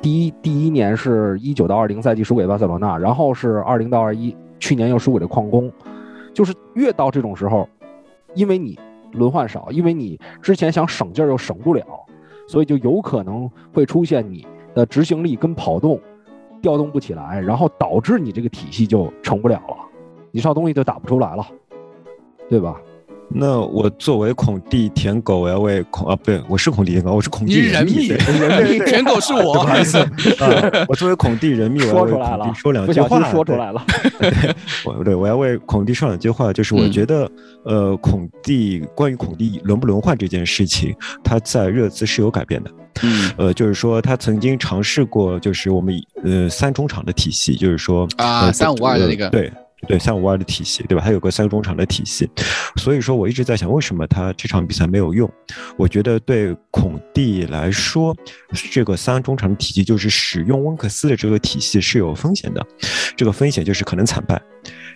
第一第一年是一九到二零赛季输给巴塞罗那，然后是二零到二一，去年又输给了矿工，就是越到这种时候，因为你轮换少，因为你之前想省劲儿又省不了，所以就有可能会出现你的执行力跟跑动调动不起来，然后导致你这个体系就成不了了，你这套东西就打不出来了，对吧？那我作为孔蒂舔狗，我要为孔啊，不对，我是孔蒂舔狗，我是孔蒂你是人蜜，舔狗是我不好意思，啊，我作为孔蒂人蜜，我要为说出来了孔蒂，说两句话，说出来了。我对我要为孔蒂说两句话，就是我嗯觉得，呃，孔蒂关于孔蒂轮不轮换这件事情，他在热刺是有改变的。嗯呃，就是说他曾经尝试过，就是我们呃三中场的体系，就是说啊三五二的那个呃对。对三五二的体系，对吧？他有个三中场的体系，所以说我一直在想，为什么他这场比赛没有用？我觉得对孔蒂来说，这个三中场的体系就是使用温克斯的这个体系是有风险的，这个风险就是可能惨败。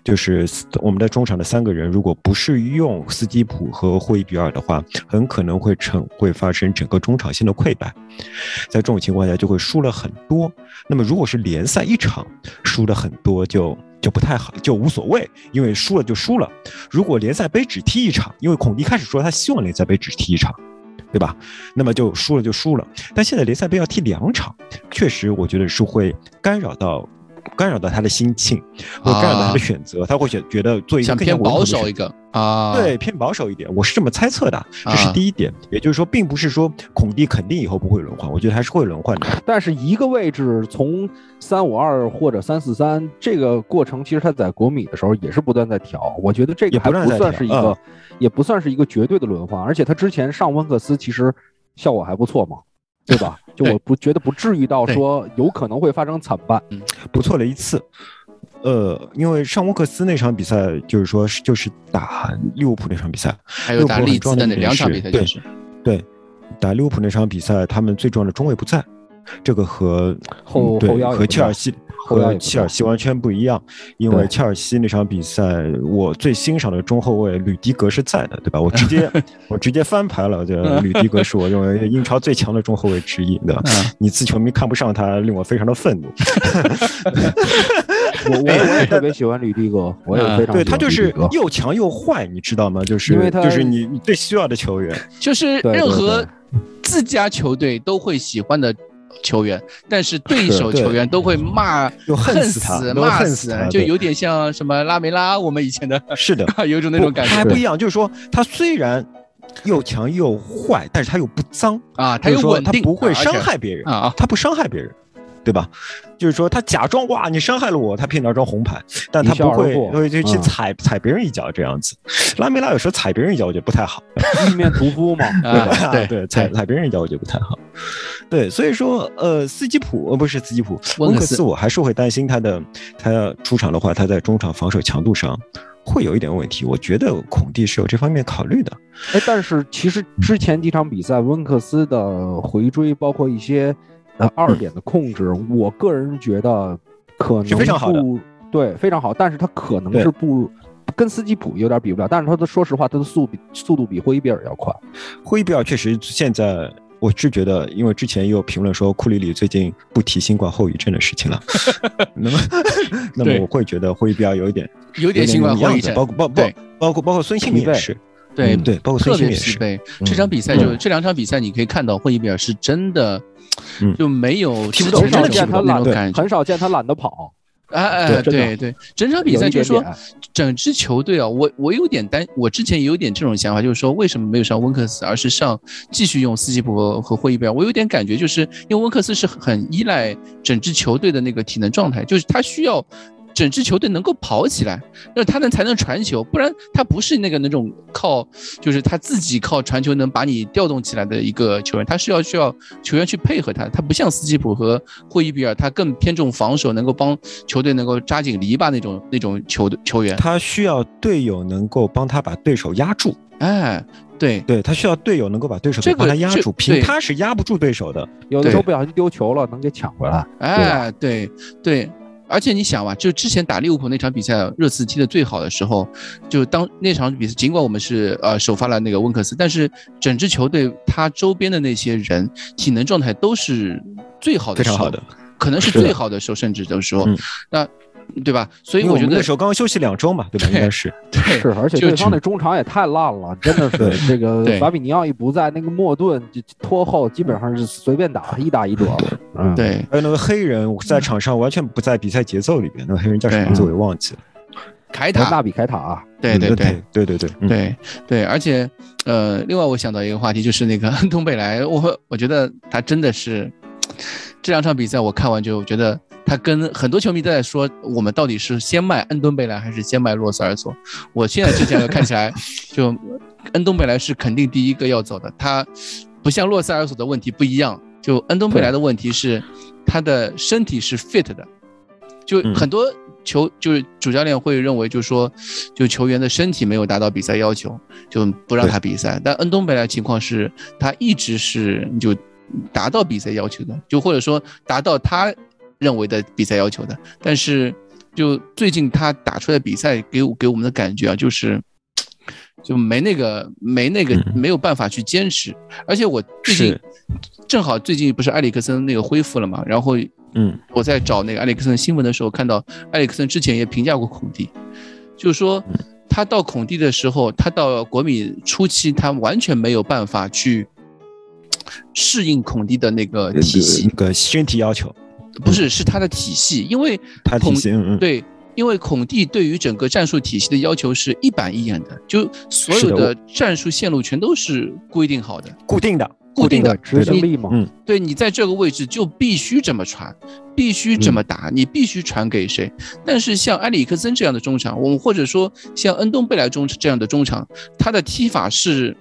就是我们的中场的三个人，如果不是用斯基普和霍伊比尔的话，很可能会成会发生整个中场线的溃败。在这种情况下，就会输了很多。那么如果是联赛一场输了很多，就就不太好，就无所谓，因为输了就输了。如果联赛杯只踢一场，因为孔蒂开始说他希望联赛杯只踢一场，对吧？那么就输了就输了。但现在联赛杯要踢两场，确实我觉得是会干扰到。干扰到他的心情，或干扰到他的选择，他会选觉得做一个更偏保守一个啊，对，偏保守一点，我是这么猜测的，这是第一点。也就是说，并不是说孔蒂肯定以后不会轮换，我觉得还是会轮换的。但是一个位置从三五二或者三四三这个过程，其实他在国米的时候也是不断在调，我觉得这个还不算是一个，也不算是一个绝对的轮换，而且他之前上温克斯其实效果还不错嘛。对吧？就我不觉得不至于到说有可能会发生惨败，不错了一次。呃，因为上沃克斯那场比赛，就是说就是打利物浦那场比赛，还有打利兹的那两场比赛，对对，打利物浦那场比赛，他们最重要的中卫不在，这个和后对和切尔西。和切尔西完全不一样，因为切尔西那场比赛，我最欣赏的中后卫吕迪格是在的，对吧？我直接 我直接翻牌了，这吕迪格是我认为英超最强的中后卫之一，对吧？你自球迷看不上他，令我非常的愤怒。我我我也特别喜欢吕迪格，我也非常对他就是又强又坏，你知道吗？就是因为他就是你你最需要的球员，就是任何自家球队都会喜欢的。球员，但是对手球员都会骂，恨死他，骂死，就有点像什么拉梅拉，我们以前的，是的，有种那种感觉。他还不一样，就是说他虽然又强又坏，但是他又不脏。啊，他又稳定，他不会伤害别人啊，他不伤害别人。对吧？就是说他假装哇，你伤害了我，他骗拿张红牌，但他不会会就去踩踩别人一脚这样子。拉梅拉有时候踩别人一脚，我觉得不太好，一面屠夫嘛，对 吧对，踩踩别人一脚我觉得不太好。对，所以说呃，斯基普呃不是斯基普，温克斯我还是会担心他的，他要出场的话，他在中场防守强度上会有一点问题。我觉得孔蒂是有这方面考虑的。哎，但是其实之前几场比赛，温克斯的回追，包括一些。呃，二点的控制，我个人觉得可能非常好的，对，非常好。但是他可能是不跟斯基普有点比不了，但是他的说实话，他的速比速度比霍伊比尔要快。霍伊比尔确实现在，我是觉得，因为之前也有评论说库里里最近不提新冠后遗症的事情了，那么那么我会觉得霍伊比尔有一点有点新冠后遗症，包括包包包括包括孙兴民也是。对对，包括特别疲惫。这场比赛就这两场比赛，你可以看到霍伊比尔是真的就没有踢不动，很少见他懒得，很少见他懒得跑。哎哎，对对，整场比赛就是说，整支球队啊，我我有点担，我之前有点这种想法，就是说为什么没有上温克斯，而是上继续用斯基普和霍伊比尔？我有点感觉，就是因为温克斯是很依赖整支球队的那个体能状态，就是他需要。整支球队能够跑起来，那他能才能传球，不然他不是那个那种靠，就是他自己靠传球能把你调动起来的一个球员，他是要需要球员去配合他，他不像斯基普和霍伊比尔，他更偏重防守，能够帮球队能够扎紧篱笆那种那种球的球员，他需要队友能够帮他把对手压住，哎，对对，他需要队友能够把对手帮他压住，凭他是压不住对手的，有的时候不小心丢球了，能给抢回来，哎，对对。而且你想嘛，就之前打利物浦那场比赛，热刺踢的最好的时候，就当那场比赛，尽管我们是呃首发了那个温克斯，但是整支球队他周边的那些人体能状态都是最好的，非常好的，可能是最好的时候，甚至都说，那。对吧？所以我觉得那时候刚刚休息两周嘛，对吧？应该是是，而且对方那中场也太烂了，真的是这个法比尼奥一不在，那个莫顿就拖后基本上是随便打，一打一折。嗯，对。还有那个黑人在场上完全不在比赛节奏里边，那个黑人叫什么名字我也忘记了。凯塔，纳比凯塔。对对对对对对对对。而且呃，另外我想到一个话题，就是那个 东北来，我我觉得他真的是这两场比赛我看完就觉得。他跟很多球迷都在说，我们到底是先卖恩东贝莱还是先卖洛塞尔索？我现在之前看起来，就恩东贝莱是肯定第一个要走的。他不像洛塞尔索的问题不一样，就恩东贝莱的问题是他的身体是 fit 的，就很多球就是主教练会认为，就是说，就球员的身体没有达到比赛要求，就不让他比赛。但恩东贝莱情况是，他一直是就达到比赛要求的，就或者说达到他认为的比赛要求的。但是就最近他打出来比赛给我给我们的感觉啊，就是就没那个没那个没有办法去坚持。而且我最近正好最近不是埃里克森那个恢复了嘛，然后。嗯，我在找那个埃里克森新闻的时候，看到埃里克森之前也评价过孔蒂，就是说他到孔蒂的时候，他到国米初期，他完全没有办法去适应孔蒂的那个体系，那个身体要求，不是是他的体系，因为他体系，嗯嗯，对，因为孔蒂对于整个战术体系的要求是一板一眼的，就所有的战术线路全都是规定好的，固定的。固定的执行力嘛，嗯，对你在这个位置就必须这么传，必须这么打，你必须传给谁？但是像埃里克森这样的中场，我们或者说像恩东贝莱中这样的中场，他的踢法是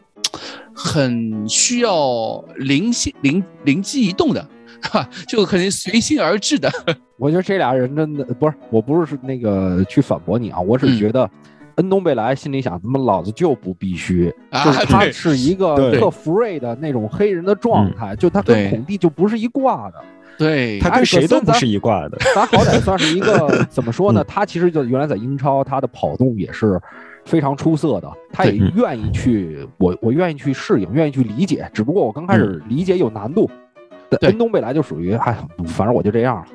很需要灵性、灵灵机一动的，哈，就可能随心而至的。我觉得这俩人真的不是，我不是那个去反驳你啊，我只是觉得。恩东贝莱心里想：他妈老子就不必须，就是他是一个特 free 的那种黑人的状态，就他跟孔蒂就不是一挂的。对他跟谁都不是一挂的。他好歹算是一个 怎么说呢？他其实就原来在英超，他的跑动也是非常出色的。他也愿意去，我我愿意去适应，愿意去理解。只不过我刚开始理解有难度。京东贝莱就属于，哎，反正我就这样了。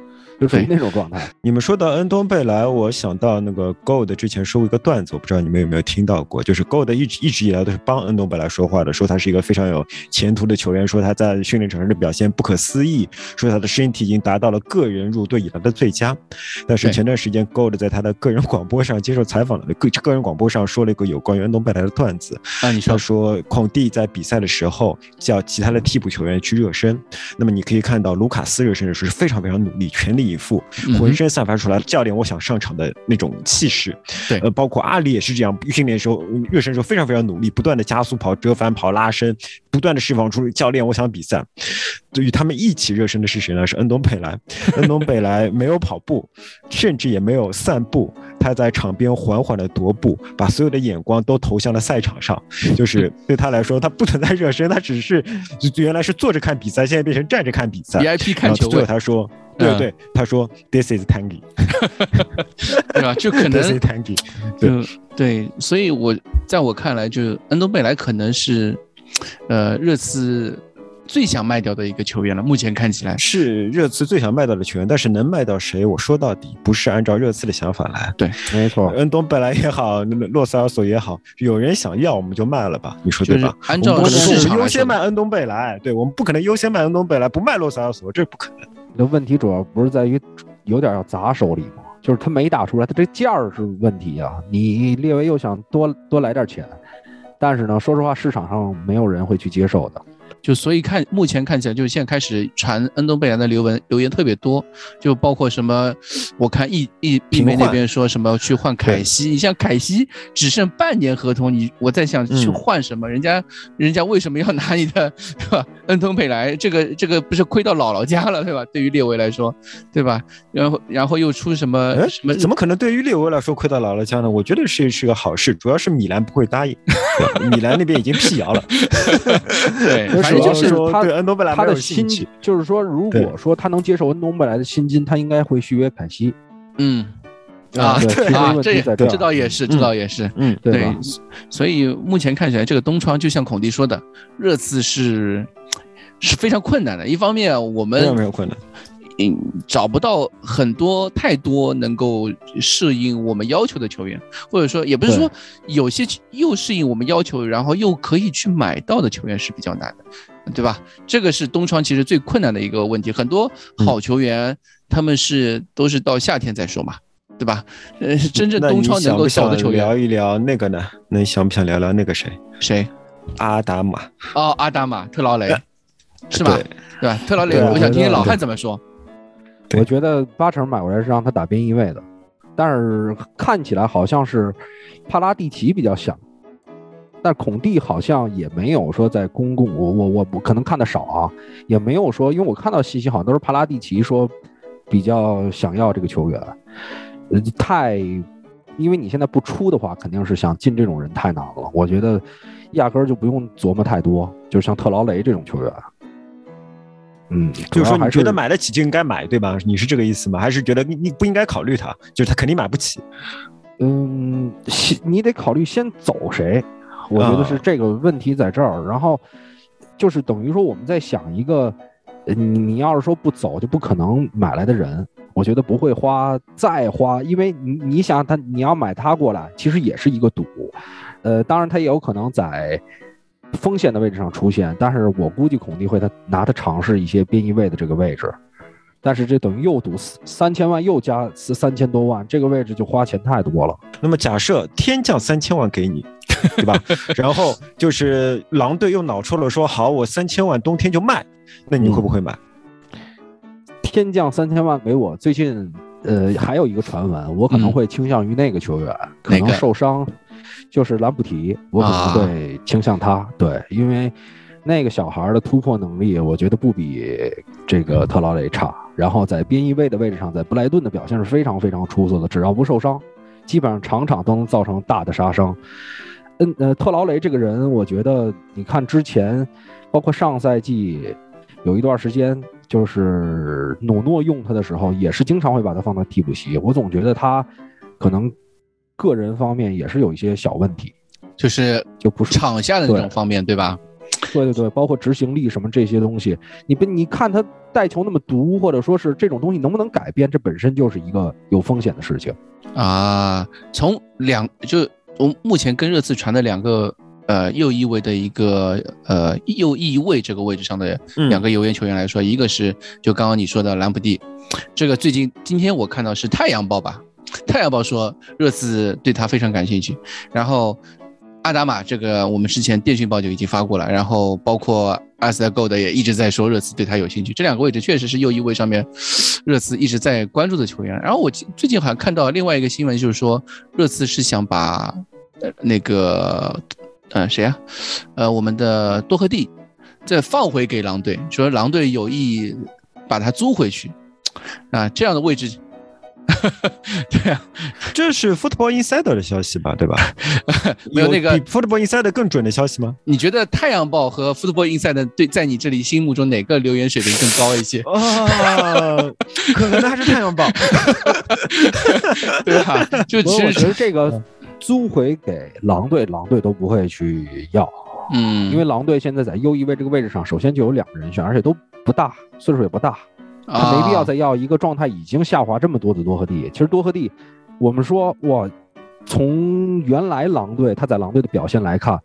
就属于那种状态。你们说到恩东贝莱，我想到那个 Gold 之前说过一个段子，我不知道你们有没有听到过。就是 Gold 一直一直以来都是帮恩东贝莱说话的，说他是一个非常有前途的球员，说他在训练场上的表现不可思议，说他的身体已经达到了个人入队以来的最佳。但是前段时间 Gold 在他的个人广播上接受采访了，个个人广播上说了一个有关于恩东贝莱的段子。啊，你说，他说孔蒂在比赛的时候叫其他的替补球员去热身，那么你可以看到卢卡斯热身的时候是非常非常努力，全力以赴。浑身散发出来教练我想上场的那种气势，对，呃，包括阿里也是这样，训练时候热身时候非常非常努力，不断的加速跑、折返跑、拉伸，不断的释放出教练我想比赛。对于他们一起热身的是谁呢？是恩东贝莱。恩东贝莱没有跑步，甚至也没有散步，他在场边缓缓的踱步，把所有的眼光都投向了赛场上。就是 对他来说，他不存在热身，他只是原来是坐着看比赛，现在变成站着看比赛。VIP 看球。最后他说。对对，他说 This is Tangy，对吧？就可能 This is Tangy，对对，所以我在我看来，就恩东贝莱可能是呃热刺最想卖掉的一个球员了。目前看起来是热刺最想卖掉的球员，但是能卖到谁？我说到底不是按照热刺的想法来。对，没错，恩东贝莱也好，洛塞尔索也好，有人想要我们就卖了吧？你说对吧？按照市场优先卖恩东贝莱，对我们不可能优先卖恩东贝莱，不卖洛塞尔索，这不可能。的问题主要不是在于有点要砸手里吗？就是他没打出来，他这价儿是问题啊。你列维又想多多来点钱，但是呢，说实话，市场上没有人会去接受的。就所以看目前看起来，就是现在开始传恩东贝莱的留文留言特别多，就包括什么，我看易易易梅那边说什么去换凯西，你像凯西只剩半年合同，你我在想去换什么？人家人家为什么要拿你的 对吧？恩东贝莱这个这个不是亏到姥姥家了对吧？对于列维来说对吧？然后然后又出什么什么？怎么可能对于列维来说亏到姥姥家呢？我觉得是是个好事，主要是米兰不会答应，米兰那边已经辟谣了，对。主要是他对恩东贝莱他的心，就是说，如果说他能接受恩东贝莱的薪金，他应该会续约凯西。嗯，啊，对啊，这这这倒也是，这倒也是，嗯，对。所以目前看起来，这个东窗就像孔蒂说的，热刺是是非常困难的。一方面，我们没有困难。嗯，找不到很多太多能够适应我们要求的球员，或者说也不是说有些又适应我们要求，然后又可以去买到的球员是比较难的，对吧？这个是东窗其实最困难的一个问题。很多好球员他们是都是到夏天再说嘛，对吧？呃，真正东窗能够小的球员，聊一聊那个呢？那你想不想聊聊那个谁？谁？阿达玛。哦，阿达玛特劳雷，是吧？对吧？特劳雷，我想听听老汉怎么说。我觉得八成买回来是让他打边翼位的，但是看起来好像是帕拉蒂奇比较想，但孔蒂好像也没有说在公共，我我我我可能看的少啊，也没有说，因为我看到信息好像都是帕拉蒂奇说比较想要这个球员，太，因为你现在不出的话，肯定是想进这种人太难了。我觉得压根儿就不用琢磨太多，就像特劳雷这种球员。嗯，就是说你觉得得买得起就应该买，对吧？你是这个意思吗？还是觉得你你不应该考虑它，就是他肯定买不起？嗯，先你得考虑先走谁，我觉得是这个问题在这儿。然后就是等于说我们在想一个，你要是说不走就不可能买来的人，我觉得不会花再花，因为你你想他你要买他过来，其实也是一个赌。呃，当然他也有可能在锋线的位置上出现，但是我估计孔蒂会他拿他尝试一些边翼位的这个位置。但是这等于又赌三千万，又加三千多万，这个位置就花钱太多了。那么假设天降三千万给你，对吧？然后就是狼队又脑抽了，说好，我三千万冬天就卖，那你会不会买？天降三千万给我，最近呃还有一个传闻，我可能会倾向于那个球员，可能受伤，就是兰普提，我可能会倾向他，对，因为那个小孩的突破能力，我觉得不比这个特劳雷差。然后在边翼位的位置上，在布莱顿的表现是非常非常出色的，只要不受伤，基本上场场都能造成大的杀伤。嗯呃，特劳雷这个人，我觉得你看之前，包括上赛季有一段时间，就是努诺用他的时候，也是经常会把他放到替补席。我总觉得他可能个人方面也是有一些小问题，就是就不是场下的那种方面，对吧？对对对，包括执行力什么这些东西，你不你看他带球那么毒，或者说是这种东西能不能改变，这本身就是一个有风险的事情。啊，从两就我目前跟热刺传的两个呃右翼位的一个呃右翼位这个位置上的嗯两个球员球员来说，一个是就刚刚你说的兰普蒂，这个最近今天我看到是太阳报吧，太阳报说热刺对他非常感兴趣，然后。阿达玛这个我们之前电讯报就已经发过了，然后包括阿斯特 Go 的也一直在说热刺对他有兴趣，这两个位置确实是右翼位上面热刺一直在关注的球员。然后我最近好像看到另外一个新闻，就是说热刺是想把呃那个呃谁啊，呃我们的多赫蒂再放回给狼队，说狼队有意把他租回去啊，这样的位置。对啊，这是 Football Insider 的消息吧，对吧？没有那个比 Football Insider 更准的消息吗？你觉得《太阳报》和 Football Insider 对在你这里心目中哪个留言水平更高一些？啊，可能还是太阳报。对吧？就所以我觉其实得这个租回给狼队，狼队都不会去要，嗯，因为狼队现在在右翼位这个位置上，首先就有两个人选，而且都不大，岁数也不大，他没必要啊再要一个状态已经下滑这么多的多赫蒂。其实多赫蒂，我们说哇，从原来狼队他在狼队的表现来看，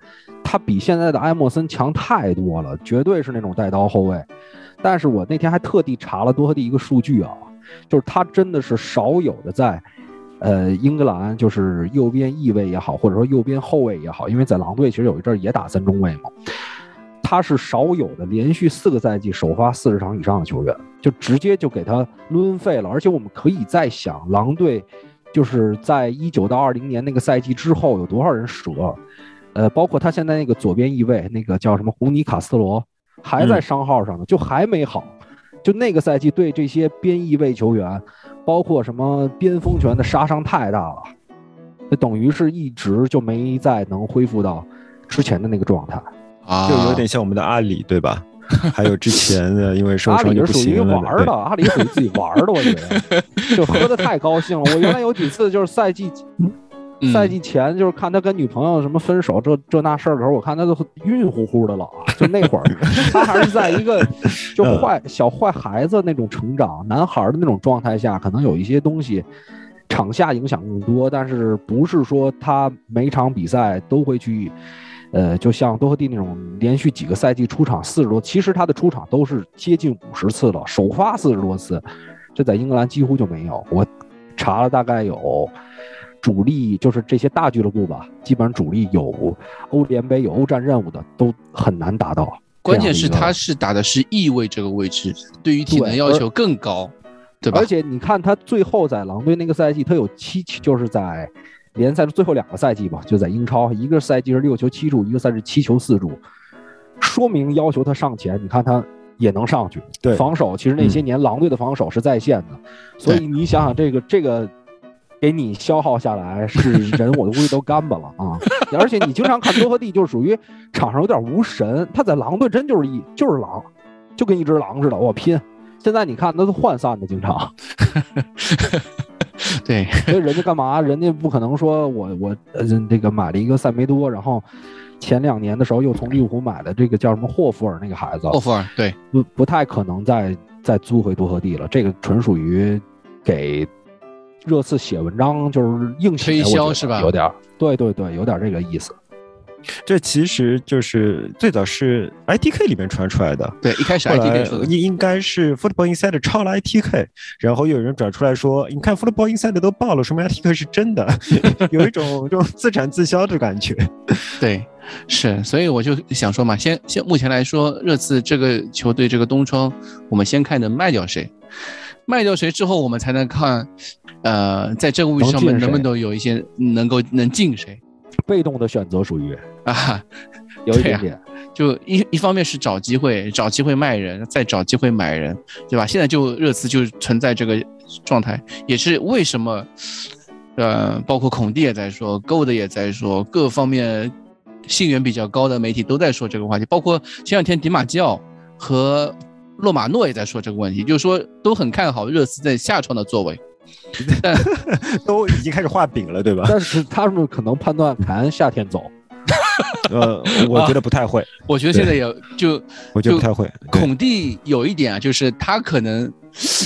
他比现在的埃莫森强太多了，绝对是那种带刀后卫。但是我那天还特地查了多赫蒂一个数据啊，就是他真的是少有的在。呃，英格兰就是右边翼位也好，或者说右边后卫也好，因为在狼队其实有一阵儿也打三中卫嘛，他是少有的连续四个赛季首发四十场以上的球员，就直接就给他抡废了。而且我们可以再想，狼队就是在一九到二零年那个赛季之后有多少人折，呃，包括他现在那个左边翼位那个叫什么胡尼卡斯罗还在伤号上呢，就还没好。就那个赛季对这些边翼位球员，包括什么边锋权的杀伤太大了，那等于是一直就没再能恢复到之前的那个状态。啊，就有点像我们的阿里，对吧？还有之前的，因为受阿伤就不里是属于玩的，阿里属于自己玩的，我觉得 就喝的太高兴了。我 原来有几次就是赛季嗯赛季前，就是看他跟女朋友什么分手这这那事儿的时候，我看他都晕乎乎的了啊。就那会儿，他还是在一个就坏小坏孩子那种成长，男孩的那种状态下，可能有一些东西场下影响更多，但是不是说他每场比赛都会去。呃，就像多赫蒂那种连续几个赛季出场四十多，其实他的出场都是接近五十次了，首发四十多次，这在英格兰几乎就没有。我查了大概有主力，就是这些大俱乐部吧，基本上主力有欧联杯、有欧战任务的都很难达到。关键是他是打的是翼位这个位置，对于体能要求更高，对吧而？且你看他最后在狼队那个赛季，他有七，就是在联赛的最后两个赛季吧，就在英超，一个赛季是六球七助，一个赛季七球四助，说明要求他上前。你看他也能上去。对，防守其实那些年狼队的防守是在线的，所以你想想这个这个。给你消耗下来是人，我估计都干巴了啊！而且你经常看多赫蒂，就是属于场上有点无神。他在狼队真就是一就是狼，就跟一只狼似的，我拼。现在你看，那都涣散的，经常。对，所以人家干嘛？人家不可能说我我呃这个买了一个塞梅多，然后前两年的时候又从利物浦买的这个叫什么霍福尔那个孩子。霍福尔对，不不太可能再再租回多特地了。这个纯属于给。热刺写文章就是硬推销是吧？有点，对对对，有点这个意思。这其实就是最早是 ITK 里面传出来的，对，一开始 ITK 应应该是 Football Insider 抄了 ITK，然后有人转出来说，你看 Football Insider 都爆了，说明 ITK 是真的，有一种这种自产自销的感觉。对，是，所以我就想说嘛，先先目前来说，热刺这个球队这个冬窗，我们先看能卖掉谁。卖掉谁之后，我们才能看，呃，在这个位置上面能不能有一些能够能进谁？被动的选择属于啊，有一点点，就一一方面是找机会，找机会卖人，再找机会买人，对吧？现在就热刺就存在这个状态，也是为什么，呃，包括孔蒂也在说，Gold 也在说，各方面信源比较高的媒体都在说这个话题，包括前两天迪马基奥和。洛马诺也在说这个问题，就是说都很看好热刺在下窗的作为，但都已经开始画饼了，对吧？但是他们可能判断凯恩夏天走，呃，我觉得不太会。我觉得现在也就我觉得不太会。孔蒂有一点啊，就是他可能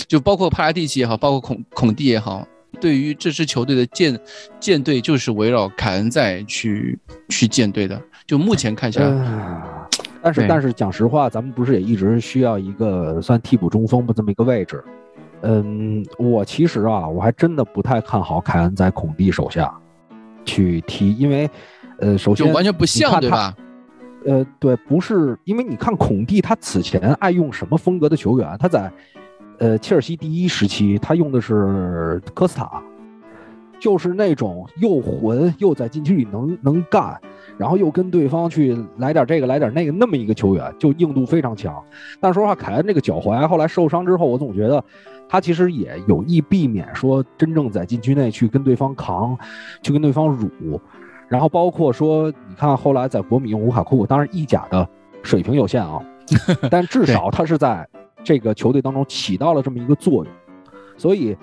就包括帕拉蒂奇也好，包括孔孔蒂也好，对于这支球队的建建队就是围绕凯恩在去去建队的。就目前看起来。但是但是讲实话，咱们不是也一直需要一个算替补中锋的这么一个位置？嗯，我其实啊，我还真的不太看好凯恩在孔蒂手下去踢，因为呃，首先就完全不像对吧？呃，对，不是，因为你看孔蒂他此前爱用什么风格的球员？他在呃切尔西第一时期，他用的是科斯塔，就是那种又混又在禁区里能能干。然后又跟对方去来点这个来点那个，那么一个球员就硬度非常强。但说实话，凯恩这个脚踝后来受伤之后，我总觉得他其实也有意避免说真正在禁区内去跟对方扛，去跟对方辱。然后包括说，你看后来在国米用卢卡库，当然意甲的水平有限啊，但至少他是在这个球队当中起到了这么一个作用，所以。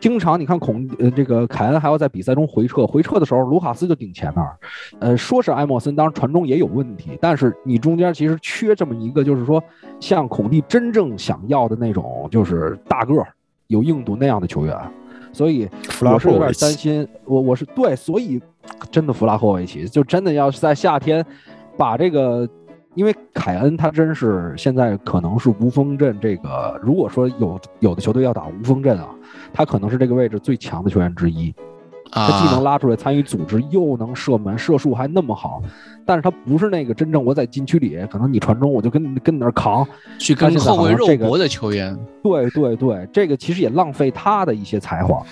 经常你看孔呃这个凯恩还要在比赛中回撤，回撤的时候卢卡斯就顶前面，呃说是埃莫森，当然传中也有问题，但是你中间其实缺这么一个，就是说像孔蒂真正想要的那种，就是大个有硬度那样的球员，所以我是有点担心，我我是对，所以真的弗拉霍维奇就真的要是在夏天把这个。因为凯恩他真是现在可能是无锋阵这个，如果说有有的球队要打无锋阵啊，他可能是这个位置最强的球员之一。他既能拉出来参与组织，又能射门，射术还那么好。但是他不是那个真正我在禁区里，可能你传中我就跟跟你那儿扛，去跟后卫肉搏的球员。对对对，这个其实也浪费他的一些才华。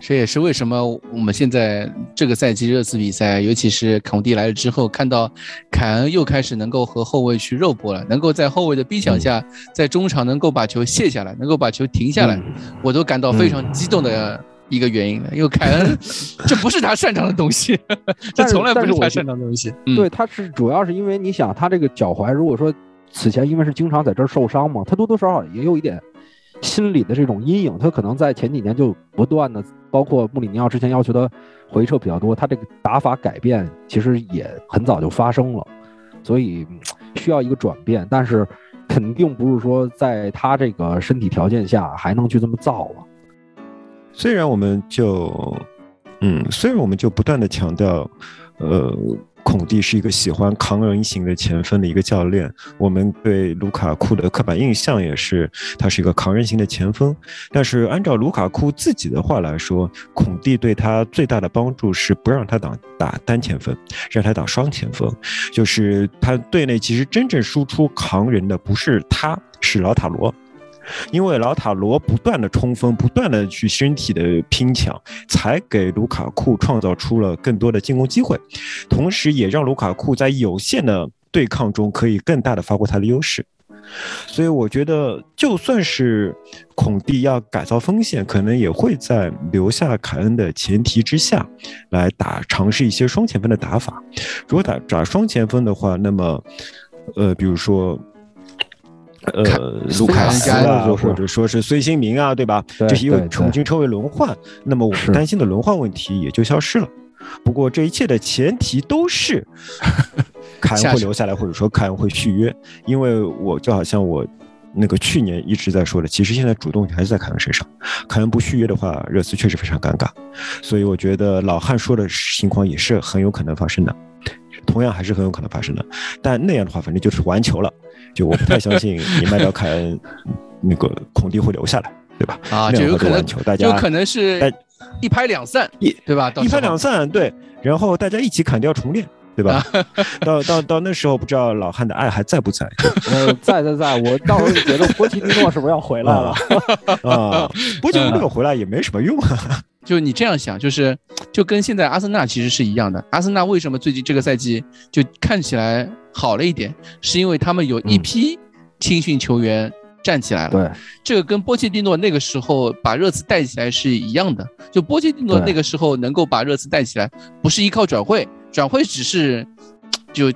这也是为什么我们现在这个赛季热刺比赛，尤其是孔蒂来了之后，看到凯恩又开始能够和后卫去肉搏了，能够在后卫的逼抢下，在中场能够把球卸下来，能够把球停下来，我都感到非常激动的。一个原因的，因为凯恩 这不是他擅长的东西，这从来不是他擅长的东西。对，他是主要是因为你想，他这个脚踝，如果说此前因为是经常在这儿受伤嘛，他多多少少也有一点心理的这种阴影。他可能在前几年就不断的，包括穆里尼奥之前要求他回撤比较多，他这个打法改变其实也很早就发生了，所以需要一个转变。但是肯定不是说在他这个身体条件下还能去这么造了。虽然我们就，嗯，虽然我们就不断的强调，呃，孔蒂是一个喜欢扛人型的前锋的一个教练，我们对卢卡库的刻板印象也是他是一个扛人型的前锋。但是按照卢卡库自己的话来说，孔蒂对他最大的帮助是不让他打打单前锋，让他打双前锋，就是他队内其实真正输出扛人的不是他，是老塔罗。因为老塔罗不断的冲锋，不断的去身体的拼抢，才给卢卡库创造出了更多的进攻机会，同时也让卢卡库在有限的对抗中可以更大的发挥他的优势。所以我觉得，就算是孔蒂要改造锋线，可能也会在留下凯恩的前提之下，来打尝试一些双前锋的打法。如果打打双前锋的话，那么，呃，比如说。呃，卢卡斯啊，或者说是孙兴民啊，对吧？这些又重新称为轮换，那么我们担心的轮换问题也就消失了。不过这一切的前提都是 凯恩会留下来，或者说凯恩会续约。因为我就好像我那个去年一直在说的，其实现在主动权还是在凯恩身上。凯恩不续约的话，热刺确实非常尴尬。所以我觉得老汉说的情况也是很有可能发生的，同样还是很有可能发生的。但那样的话，反正就是完球了。就我不太相信你卖掉凯恩，那个孔蒂会留下来，对吧？啊，就有可能，大家就可能是一拍两散，一对吧？一拍两散，对。然后大家一起砍掉重练，对吧？到到到那时候，不知道老汉的爱还在不在？呃，在在在。我到时候觉得波奇蒂诺是不是要回来了？啊，波奇蒂诺回来也没什么用啊。就你这样想，就是就跟现在阿森纳其实是一样的。阿森纳为什么最近这个赛季就看起来？好了一点，是因为他们有一批青训球员站起来了。对，这个跟波切蒂诺那个时候把热刺带起来是一样的。就波切蒂诺那个时候能够把热刺带起来，不是依靠转会，转会只是就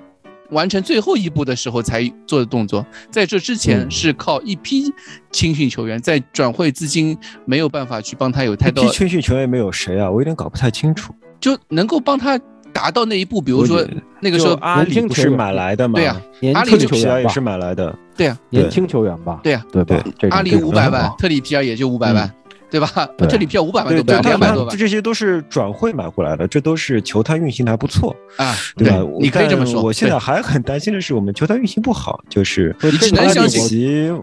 完成最后一步的时候才做的动作。在这之前是靠一批青训球员，在转会资金没有办法去帮他有太多。一批青训球员没有谁啊？我有点搞不太清楚。就能够帮他。达到那一步，比如说那个时候阿里不是买来的吗？对呀，阿里球员也是买来的。对呀，年轻球员吧？对呀，对对。阿里五百万，特里皮尔也就五百万，对吧？这里皮尔五百万都不要，两百多万。这些都是转会买回来的，这都是球探运行的还不错啊，对吧？你可以这么说。我现在还很担心的是，我们球探运行不好，就是你只能相信，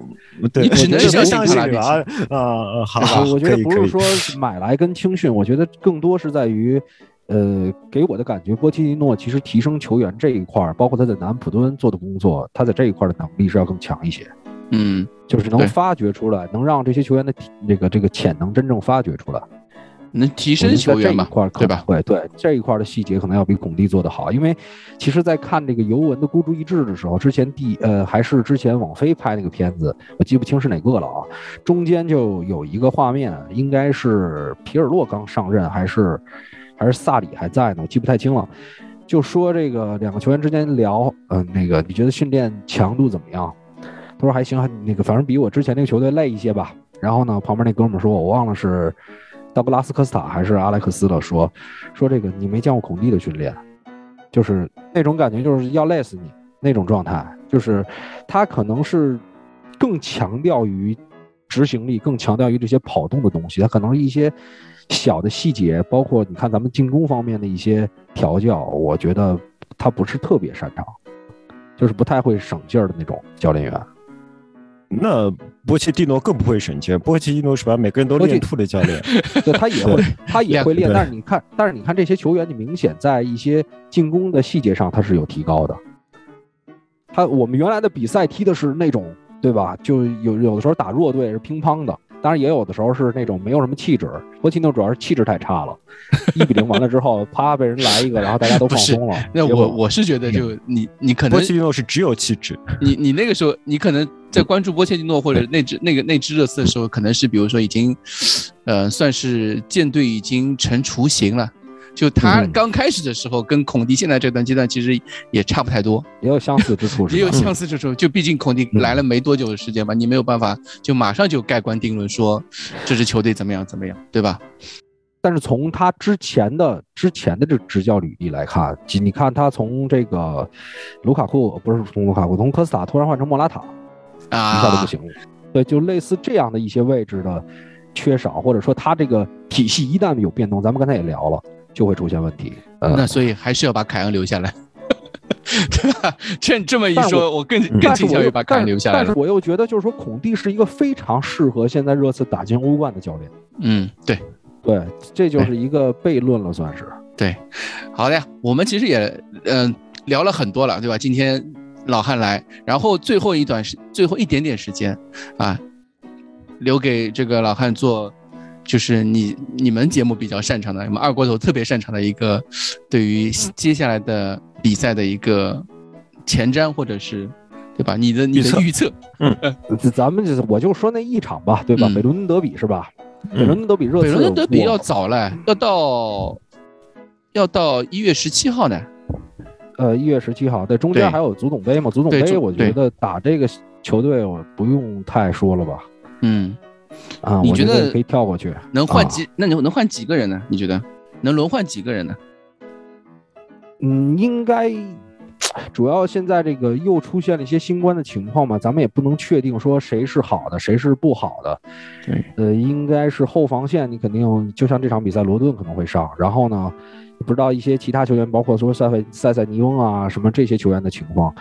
你只能相信啊啊！好，我觉得不是说买来跟青训，我觉得更多是在于。呃，给我的感觉，波切蒂诺其实提升球员这一块儿，包括他在南普敦做的工作，他在这一块的能力是要更强一些。嗯，就是能发掘出来，能让这些球员的这个这个潜能真正发掘出来，能提升球员嘛？对吧？对对，这一块的细节可能要比孔蒂做得好，因为其实，在看这个尤文的孤注一掷的时候，之前第呃还是之前网飞拍那个片子，我记不清是哪个了啊，中间就有一个画面，应该是皮尔洛刚上任还是？还是萨里还在呢，我记不太清了。就说这个两个球员之间聊，嗯，那个你觉得训练强度怎么样？他说还行，那个反正比我之前那个球队累一些吧。然后呢，旁边那哥们说，我忘了是道格拉斯科斯塔还是阿莱克斯了，说说这个你没见过孔蒂的训练，就是那种感觉，就是要累死你那种状态。就是他可能是更强调于执行力，更强调于这些跑动的东西，他可能一些。小的细节，包括你看咱们进攻方面的一些调教，我觉得他不是特别擅长，就是不太会省劲儿的那种教练员。那波切蒂诺更不会省钱，波切蒂诺是把每个人都练吐的教练。对，他也会，他也会练，但是你看，但是你看这些球员，你明显在一些进攻的细节上他是有提高的。他我们原来的比赛踢的是那种，对吧？就有有的时候打弱队是乒乓的。当然也有的时候是那种没有什么气质，波奇诺主要是气质太差了，一比零完了之后，啪被人来一个，然后大家都放松了。那我我是觉得，就你你可能波切蒂诺是只有气质，你你那个时候你可能在关注波切蒂诺或者那支那个那支热刺的时候，可能是比如说已经，呃，算是舰队已经成雏形了。就他刚开始的时候，跟孔蒂现在这段阶段其实也差不太多，也有相似之处，也有相似之处。就毕竟孔蒂来了没多久的时间吧，你没有办法就马上就盖棺定论说这支球队怎么样怎么样，对吧？但是从他之前的之前的这执教履历来看，你看他从这个卢卡库不是从卢卡库，从科斯塔突然换成莫拉塔，啊，一下就不行了。对，就类似这样的一些位置的缺少，或者说他这个体系一旦有变动，咱们刚才也聊了。就会出现问题，那所以还是要把凯恩留下来，对吧？这这么一说，我更更倾向于把凯恩留下来。但是我又觉得，就是说，孔蒂是一个非常适合现在热刺打进欧冠的教练。嗯，对，对，这就是一个悖论了，算是。对，好的呀，我们其实也嗯聊了很多了，对吧？今天老汉来，然后最后一段时，最后一点点时间啊，留给这个老汉做。就是你你们节目比较擅长的，我们二锅头特别擅长的一个，对于接下来的比赛的一个前瞻或者是对吧？你的你的预测，咱们就是我就说那一场吧，对吧？嗯北伦敦德比是吧？嗯北伦敦德比热刺，北伦敦德比我要早嘞，要到要到一月十七号呢。呃，一月十七号，对，中间还有足总杯嘛？足总杯，我觉得打这个球队，我不用太说了吧？嗯，啊，你觉得可以跳过去？啊能换几？那能能换几个人呢？你觉得能轮换几个人呢？嗯，应该主要现在这个又出现了一些新冠的情况嘛，咱们也不能确定说谁是好的，谁是不好的。对，呃，应该是后防线，你肯定就像这场比赛，罗顿可能会上，然后呢，不知道一些其他球员，包括说塞费塞塞尼翁啊什么这些球员的情况，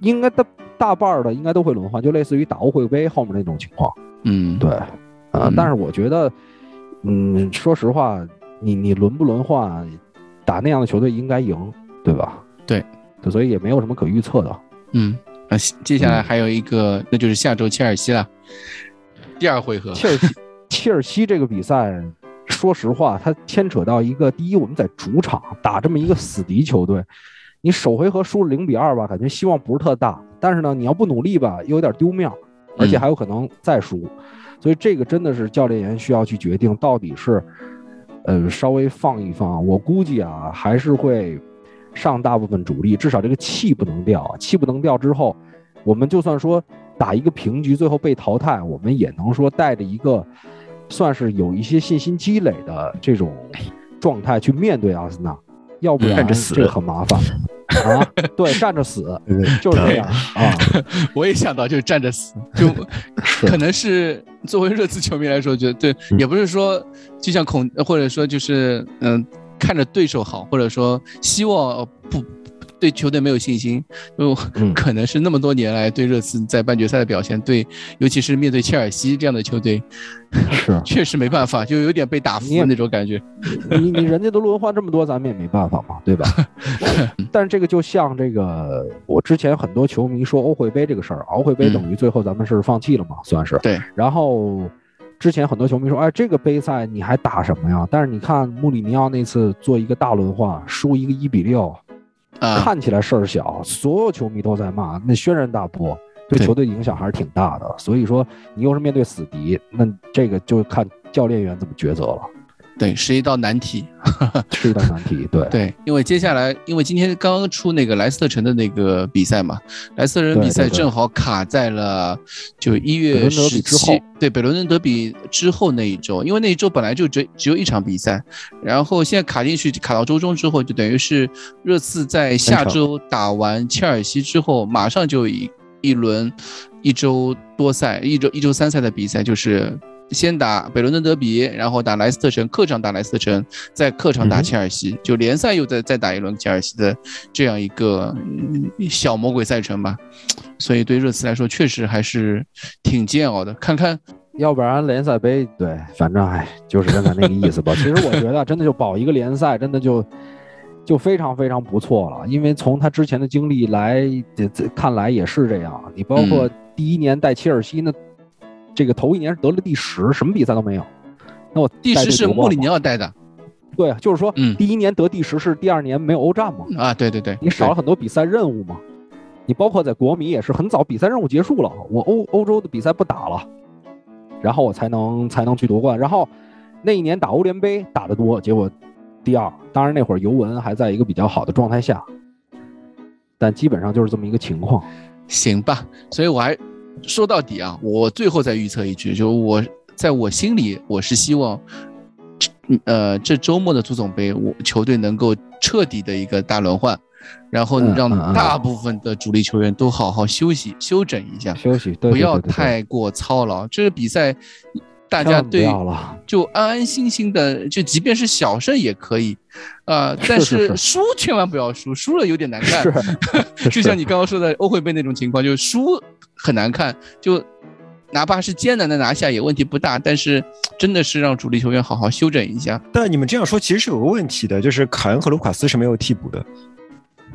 应该大大半的应该都会轮换，就类似于打欧会杯后面那种情况。嗯，对，呃嗯，但是我觉得，嗯，说实话，你你轮不轮换，打那样的球队应该赢，对吧？对，所以也没有什么可预测的。嗯，啊，接下来还有一个，那就是下周切尔西了，第二回合。切尔西，切尔西这个比赛，说实话，它牵扯到一个，第一，我们在主场打这么一个死敌球队，你首回合输了零比二吧，感觉希望不是特大，但是呢，你要不努力吧，又有点丢面儿，而且还有可能再输，所以这个真的是教练员需要去决定，到底是，呃，稍微放一放，我估计啊，还是会上大部分主力，至少这个气不能掉，气不能掉之后，我们就算说打一个平局，最后被淘汰，我们也能说带着一个算是有一些信心积累的这种状态去面对阿森纳，要不然站着死这个很麻烦啊。对，站着死 对对就是这样啊。我也想到，就是站着死，就可能是作为热刺球迷来说，觉得对，嗯也不是说就像孔，或者说就是嗯、看着对手好，或者说希望呃不对球队没有信心，就嗯 可能是那么多年来对热刺在半决赛的表现，对，尤其是面对切尔西这样的球队，是 确实没办法，就有点被打服的那种感觉。你你人家都轮换这么多，咱们也没办法嘛，对吧？但是这个就像这个，我之前很多球迷说欧会杯这个事儿，欧会杯嗯等于最后咱们是放弃了嘛，算是。对。然后之前很多球迷说，哎，这个杯赛你还打什么呀？但是你看穆里尼奥那次做一个大轮换，输一个一比六，啊，看起来事儿小，所有球迷都在骂，那轩然大波，对对。球队影响还是挺大的。所以说，你又是面对死敌，那这个就看教练员怎么抉择了，对，是一道难题。是一道难题。对。对，因为接下来，因为今天刚刚出那个莱斯特城的那个比赛嘛，莱斯特城比赛正好卡在了就一月十七，对北伦敦德比之后那一周，因为那一周本来就只只有一场比赛，然后现在卡进去，卡到周中之后，就等于是热刺在下周打完切尔西之后，马上就一一轮一周多赛，一周一周三赛的比赛，就是。先打北伦敦德比，然后打莱斯特城，客场打莱斯特城，在客场打切尔西，就联赛又再再打一轮切尔西的这样一个嗯小魔鬼赛程吧。所以对热刺来说，确实还是挺煎熬的。看看，要不然联赛杯，对，反正哎，就是刚才那个意思吧。其实我觉得，真的就保一个联赛，真的就就非常非常不错了。因为从他之前的经历来看来也是这样。你包括第一年带切尔西呢，这个头一年是得了第十，什么比赛都没有。那我第十是穆里尼奥带的对，就是说嗯第一年得第十是第二年没有欧战嘛，啊，对对对，你少了很多比赛任务嘛。你包括在国米也是很早比赛任务结束了，我欧欧洲的比赛不打了，然后我才能才能去夺冠。然后那一年打欧联杯打得多，结果第二。当然那会儿尤文还在一个比较好的状态下，但基本上就是这么一个情况。行吧，所以我还说到底啊，我最后再预测一句，就我在我心里，我是希望，嗯呃，这周末的足总杯，我球队能够彻底的一个大轮换，然后让大部分的主力球员都好好休息休整一下，休息，对不要太过操劳。这个比赛，大家对，就安安心心的，就即便是小胜也可以，呃，但是是输千万不要输，输了有点难看。是 就像你刚刚说的欧会杯那种情况，就是输很难看，就哪怕是艰难的拿下也问题不大，但是真的是让主力球员好好休整一下。但你们这样说其实是有个问题的，就是凯恩和卢卡斯是没有替补的，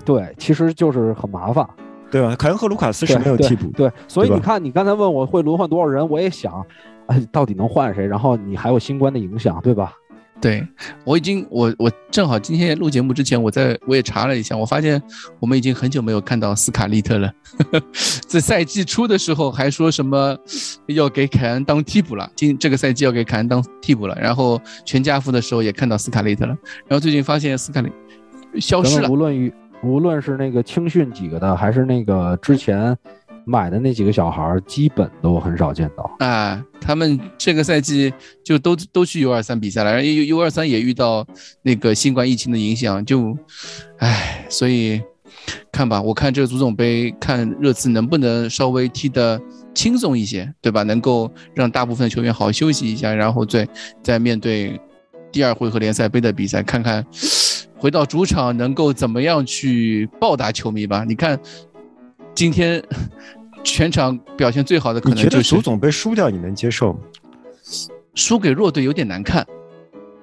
对，其实就是很麻烦。对吧？凯恩和卢卡斯是没有替补，对，所以你看，你刚才问我会轮换多少人，我也想，哎，到底能换谁？然后你还有新冠的影响，对吧？对我已经，我我正好今天录节目之前，我在我也查了一下，我发现我们已经很久没有看到斯卡利特了。在赛季初的时候还说什么要给凯恩当替补了，今这个赛季要给凯恩当替补了。然后全家福的时候也看到斯卡利特了，然后最近发现斯卡利消失了。无论于无论是那个青训几个的，还是那个之前。买的那几个小孩基本都很少见到啊，他们这个赛季就都都去 U 二三比赛了，然后 U U 二三也遇到那个新冠疫情的影响，就，唉，所以看吧，我看这个足总杯，看热刺能不能稍微踢得轻松一些，对吧？能够让大部分球员好好休息一下，然后再再面对第二回合联赛杯的比赛，看看回到主场能够怎么样去报答球迷吧。你看今天。全场表现最好的可能就是足总杯输掉，你能接受吗？输给弱队有点难看，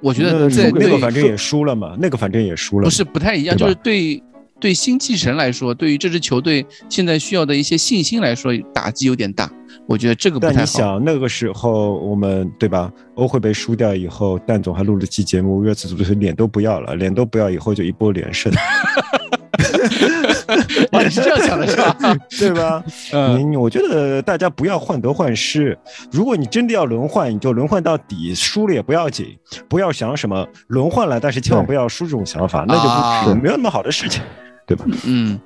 我觉得在那个反正也输了嘛，那个反正也输了，不是不太一样，就是对对新气神来说，对于这支球队现在需要的一些信心来说，打击有点大。我觉得这个不太好。但你想那个时候我们对吧？欧会杯输掉以后，蛋总还录了期节目，热刺足球脸都不要了，脸都不要，以后就一波连胜。你是这样想的，是吧？对吧？嗯，我觉得大家不要患得患失。如果你真的要轮换，你就轮换到底，输了也不要紧，不要想什么轮换了，但是千万不要输这种想法，那就不没有那么好的事情，对吧？嗯。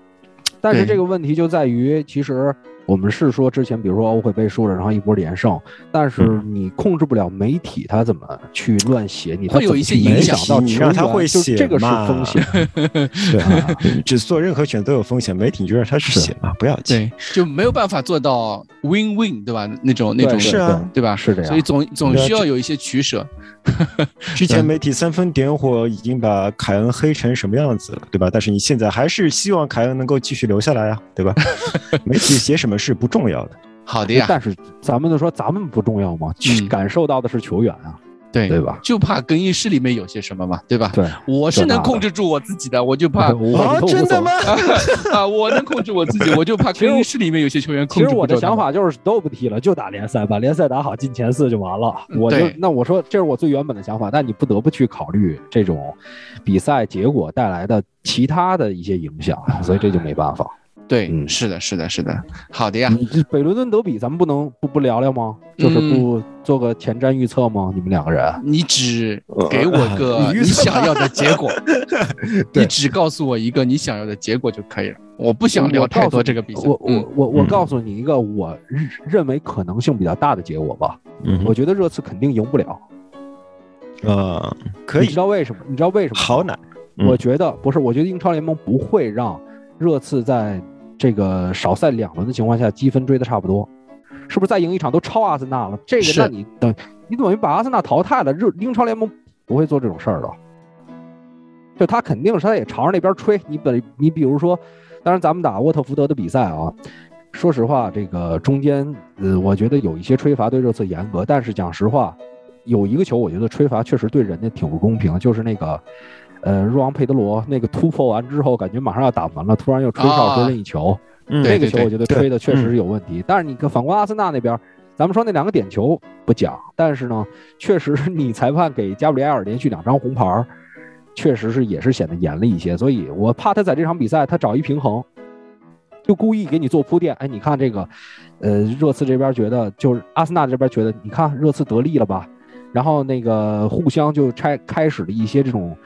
但是这个问题就在于，其实。我们是说之前，比如说欧会杯输了，然后一波连胜，但是你控制不了媒体他怎么去乱写，你会有一些影响到球员，他会写这个是风险。对，只做任何选择有风险，媒体你就让他去写嘛，不要紧。就没有办法做到 win win，对吧？那种那种是啊，对吧？是的，所以总总需要有一些取舍。之前媒体三分点火，已经把凯恩黑成什么样子了，对吧？但是你现在还是希望凯恩能够继续留下来呀，对吧？媒体写什么是不重要的。好的呀，但是咱们就说咱们不重要吗？感受到的是球员啊。对对吧？就怕更衣室里面有些什么嘛，对吧？对，我是能控制住我自己的，我就怕 啊，真的吗？啊，我能控制我自己，我就怕更衣室里面有些球员控制不住。其实我的想法就是都不踢了，就打联赛，把联赛打好，进前四就完了。我就那我说这是我最原本的想法，但你不得不去考虑这种比赛结果带来的其他的一些影响，所以这就没办法。对，嗯，是的，是的，是的，好的呀。北伦敦德比，咱们不能不不聊聊吗？就是不做个前瞻预测吗？你们两个人，你只给我个你想要的结果，你只告诉我一个你想要的结果就可以了。我不想聊太多这个比赛。我我我我告诉你一个我认为可能性比较大的结果吧。嗯，我觉得热刺肯定赢不了。呃，可以。你知道为什么？你知道为什么？好难。我觉得不是，我觉得英超联盟不会让热刺在。这个少赛两轮的情况下，积分追的差不多，是不是再赢一场都超阿森纳了？这个，那你等你等于把阿森纳淘汰了。热英超联盟不会做这种事儿的，就他肯定是他也朝着那边吹。你本你比如说，当然咱们打沃特福德的比赛啊，说实话，这个中间呃，我觉得有一些吹罚对热刺严格，但是讲实话，有一个球我觉得吹罚确实对人家挺不公平，就是那个。呃，若昂佩德罗那个突破完之后，感觉马上要打门了，突然又吹哨说任意球，这个球我觉得吹的确实是有问题。但是你看，反观阿森纳那边，咱们说那两个点球不讲，但是呢，确实你裁判给加布里埃尔连续两张红牌，确实是也是显得严厉一些。所以我怕他在这场比赛他找一平衡，就故意给你做铺垫。哎，你看这个，呃，热刺这边觉得就是阿森纳这边觉得，你看热刺得利了吧？然后那个互相就拆开始了一些这种。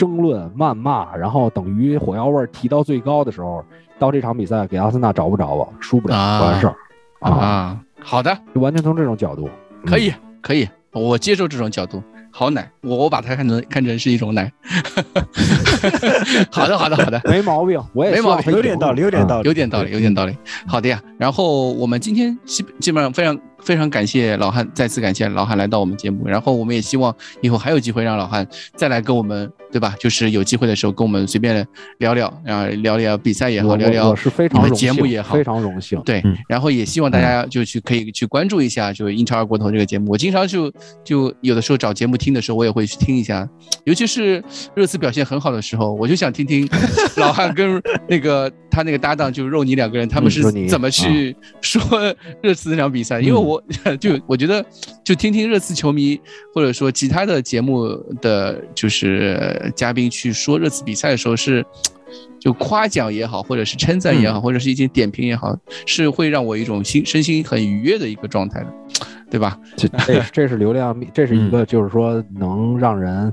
争论、谩骂，然后等于火药味提到最高的时候，到这场比赛给阿森纳找不着吧？输不了，完事儿啊。好的，就完全从这种角度，可以，可以，我接受这种角度。好奶，我我把它看成看成是一种奶。好的，好的，好的，没毛病，我也没毛病，有点道理，有点道理，有点道理，有点道理。好的呀，然后我们今天基基本上非常。非常感谢老汉，再次感谢老汉来到我们节目，然后我们也希望以后还有机会让老汉再来跟我们，对吧？就是有机会的时候跟我们随便聊聊，然后聊聊比赛也好，聊聊你们节目也好，非常荣幸。对，然后也希望大家就去可以去关注一下，就英超二锅头这个节目。我经常就就有的时候找节目听的时候，我也会去听一下，尤其是热刺表现很好的时候，我就想听听老汉跟那个 他那个搭档就是肉泥两个人他们是怎么去说热刺那场比赛，因为我。多，就我觉得就听听热刺球迷或者说其他的节目的就是嘉宾去说热刺比赛的时候是。就夸奖也好，或者是称赞也好，或者是一些点评也好，是会让我一种心身心很愉悦的一个状态的，对吧？这这这是流量密，这是一个就是说能让人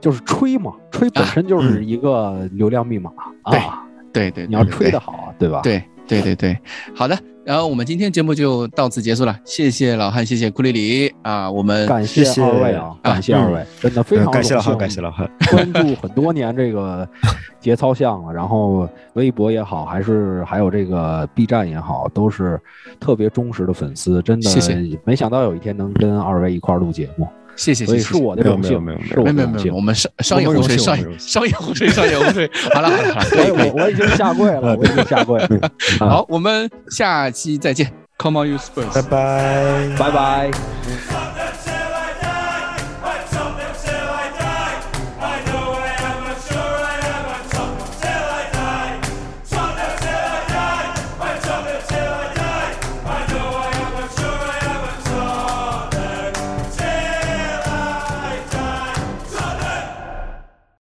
就是吹嘛，吹本身就是一个流量密码啊。对对，你要吹得好啊，对吧？对对对对，好的。然后我们今天节目就到此结束了，谢谢老汉，谢谢库里里啊，我们感谢二位啊，感谢二位，真的非常感谢老汉，感谢老汉，关注很多年这个节操项了，然后微博也好，还是还有这个 B 站也好，都是特别忠实的粉丝，真的，谢谢，没想到有一天能跟二位一块录节目。谢谢，谢谢是我的荣幸，没有没有没有没有，我们商商业互吹，商业商业互吹，商业互吹。好了好了，我我我已经下跪了，我已经下跪了。好，我们下期再见，Come on you Spurs，拜拜。拜拜。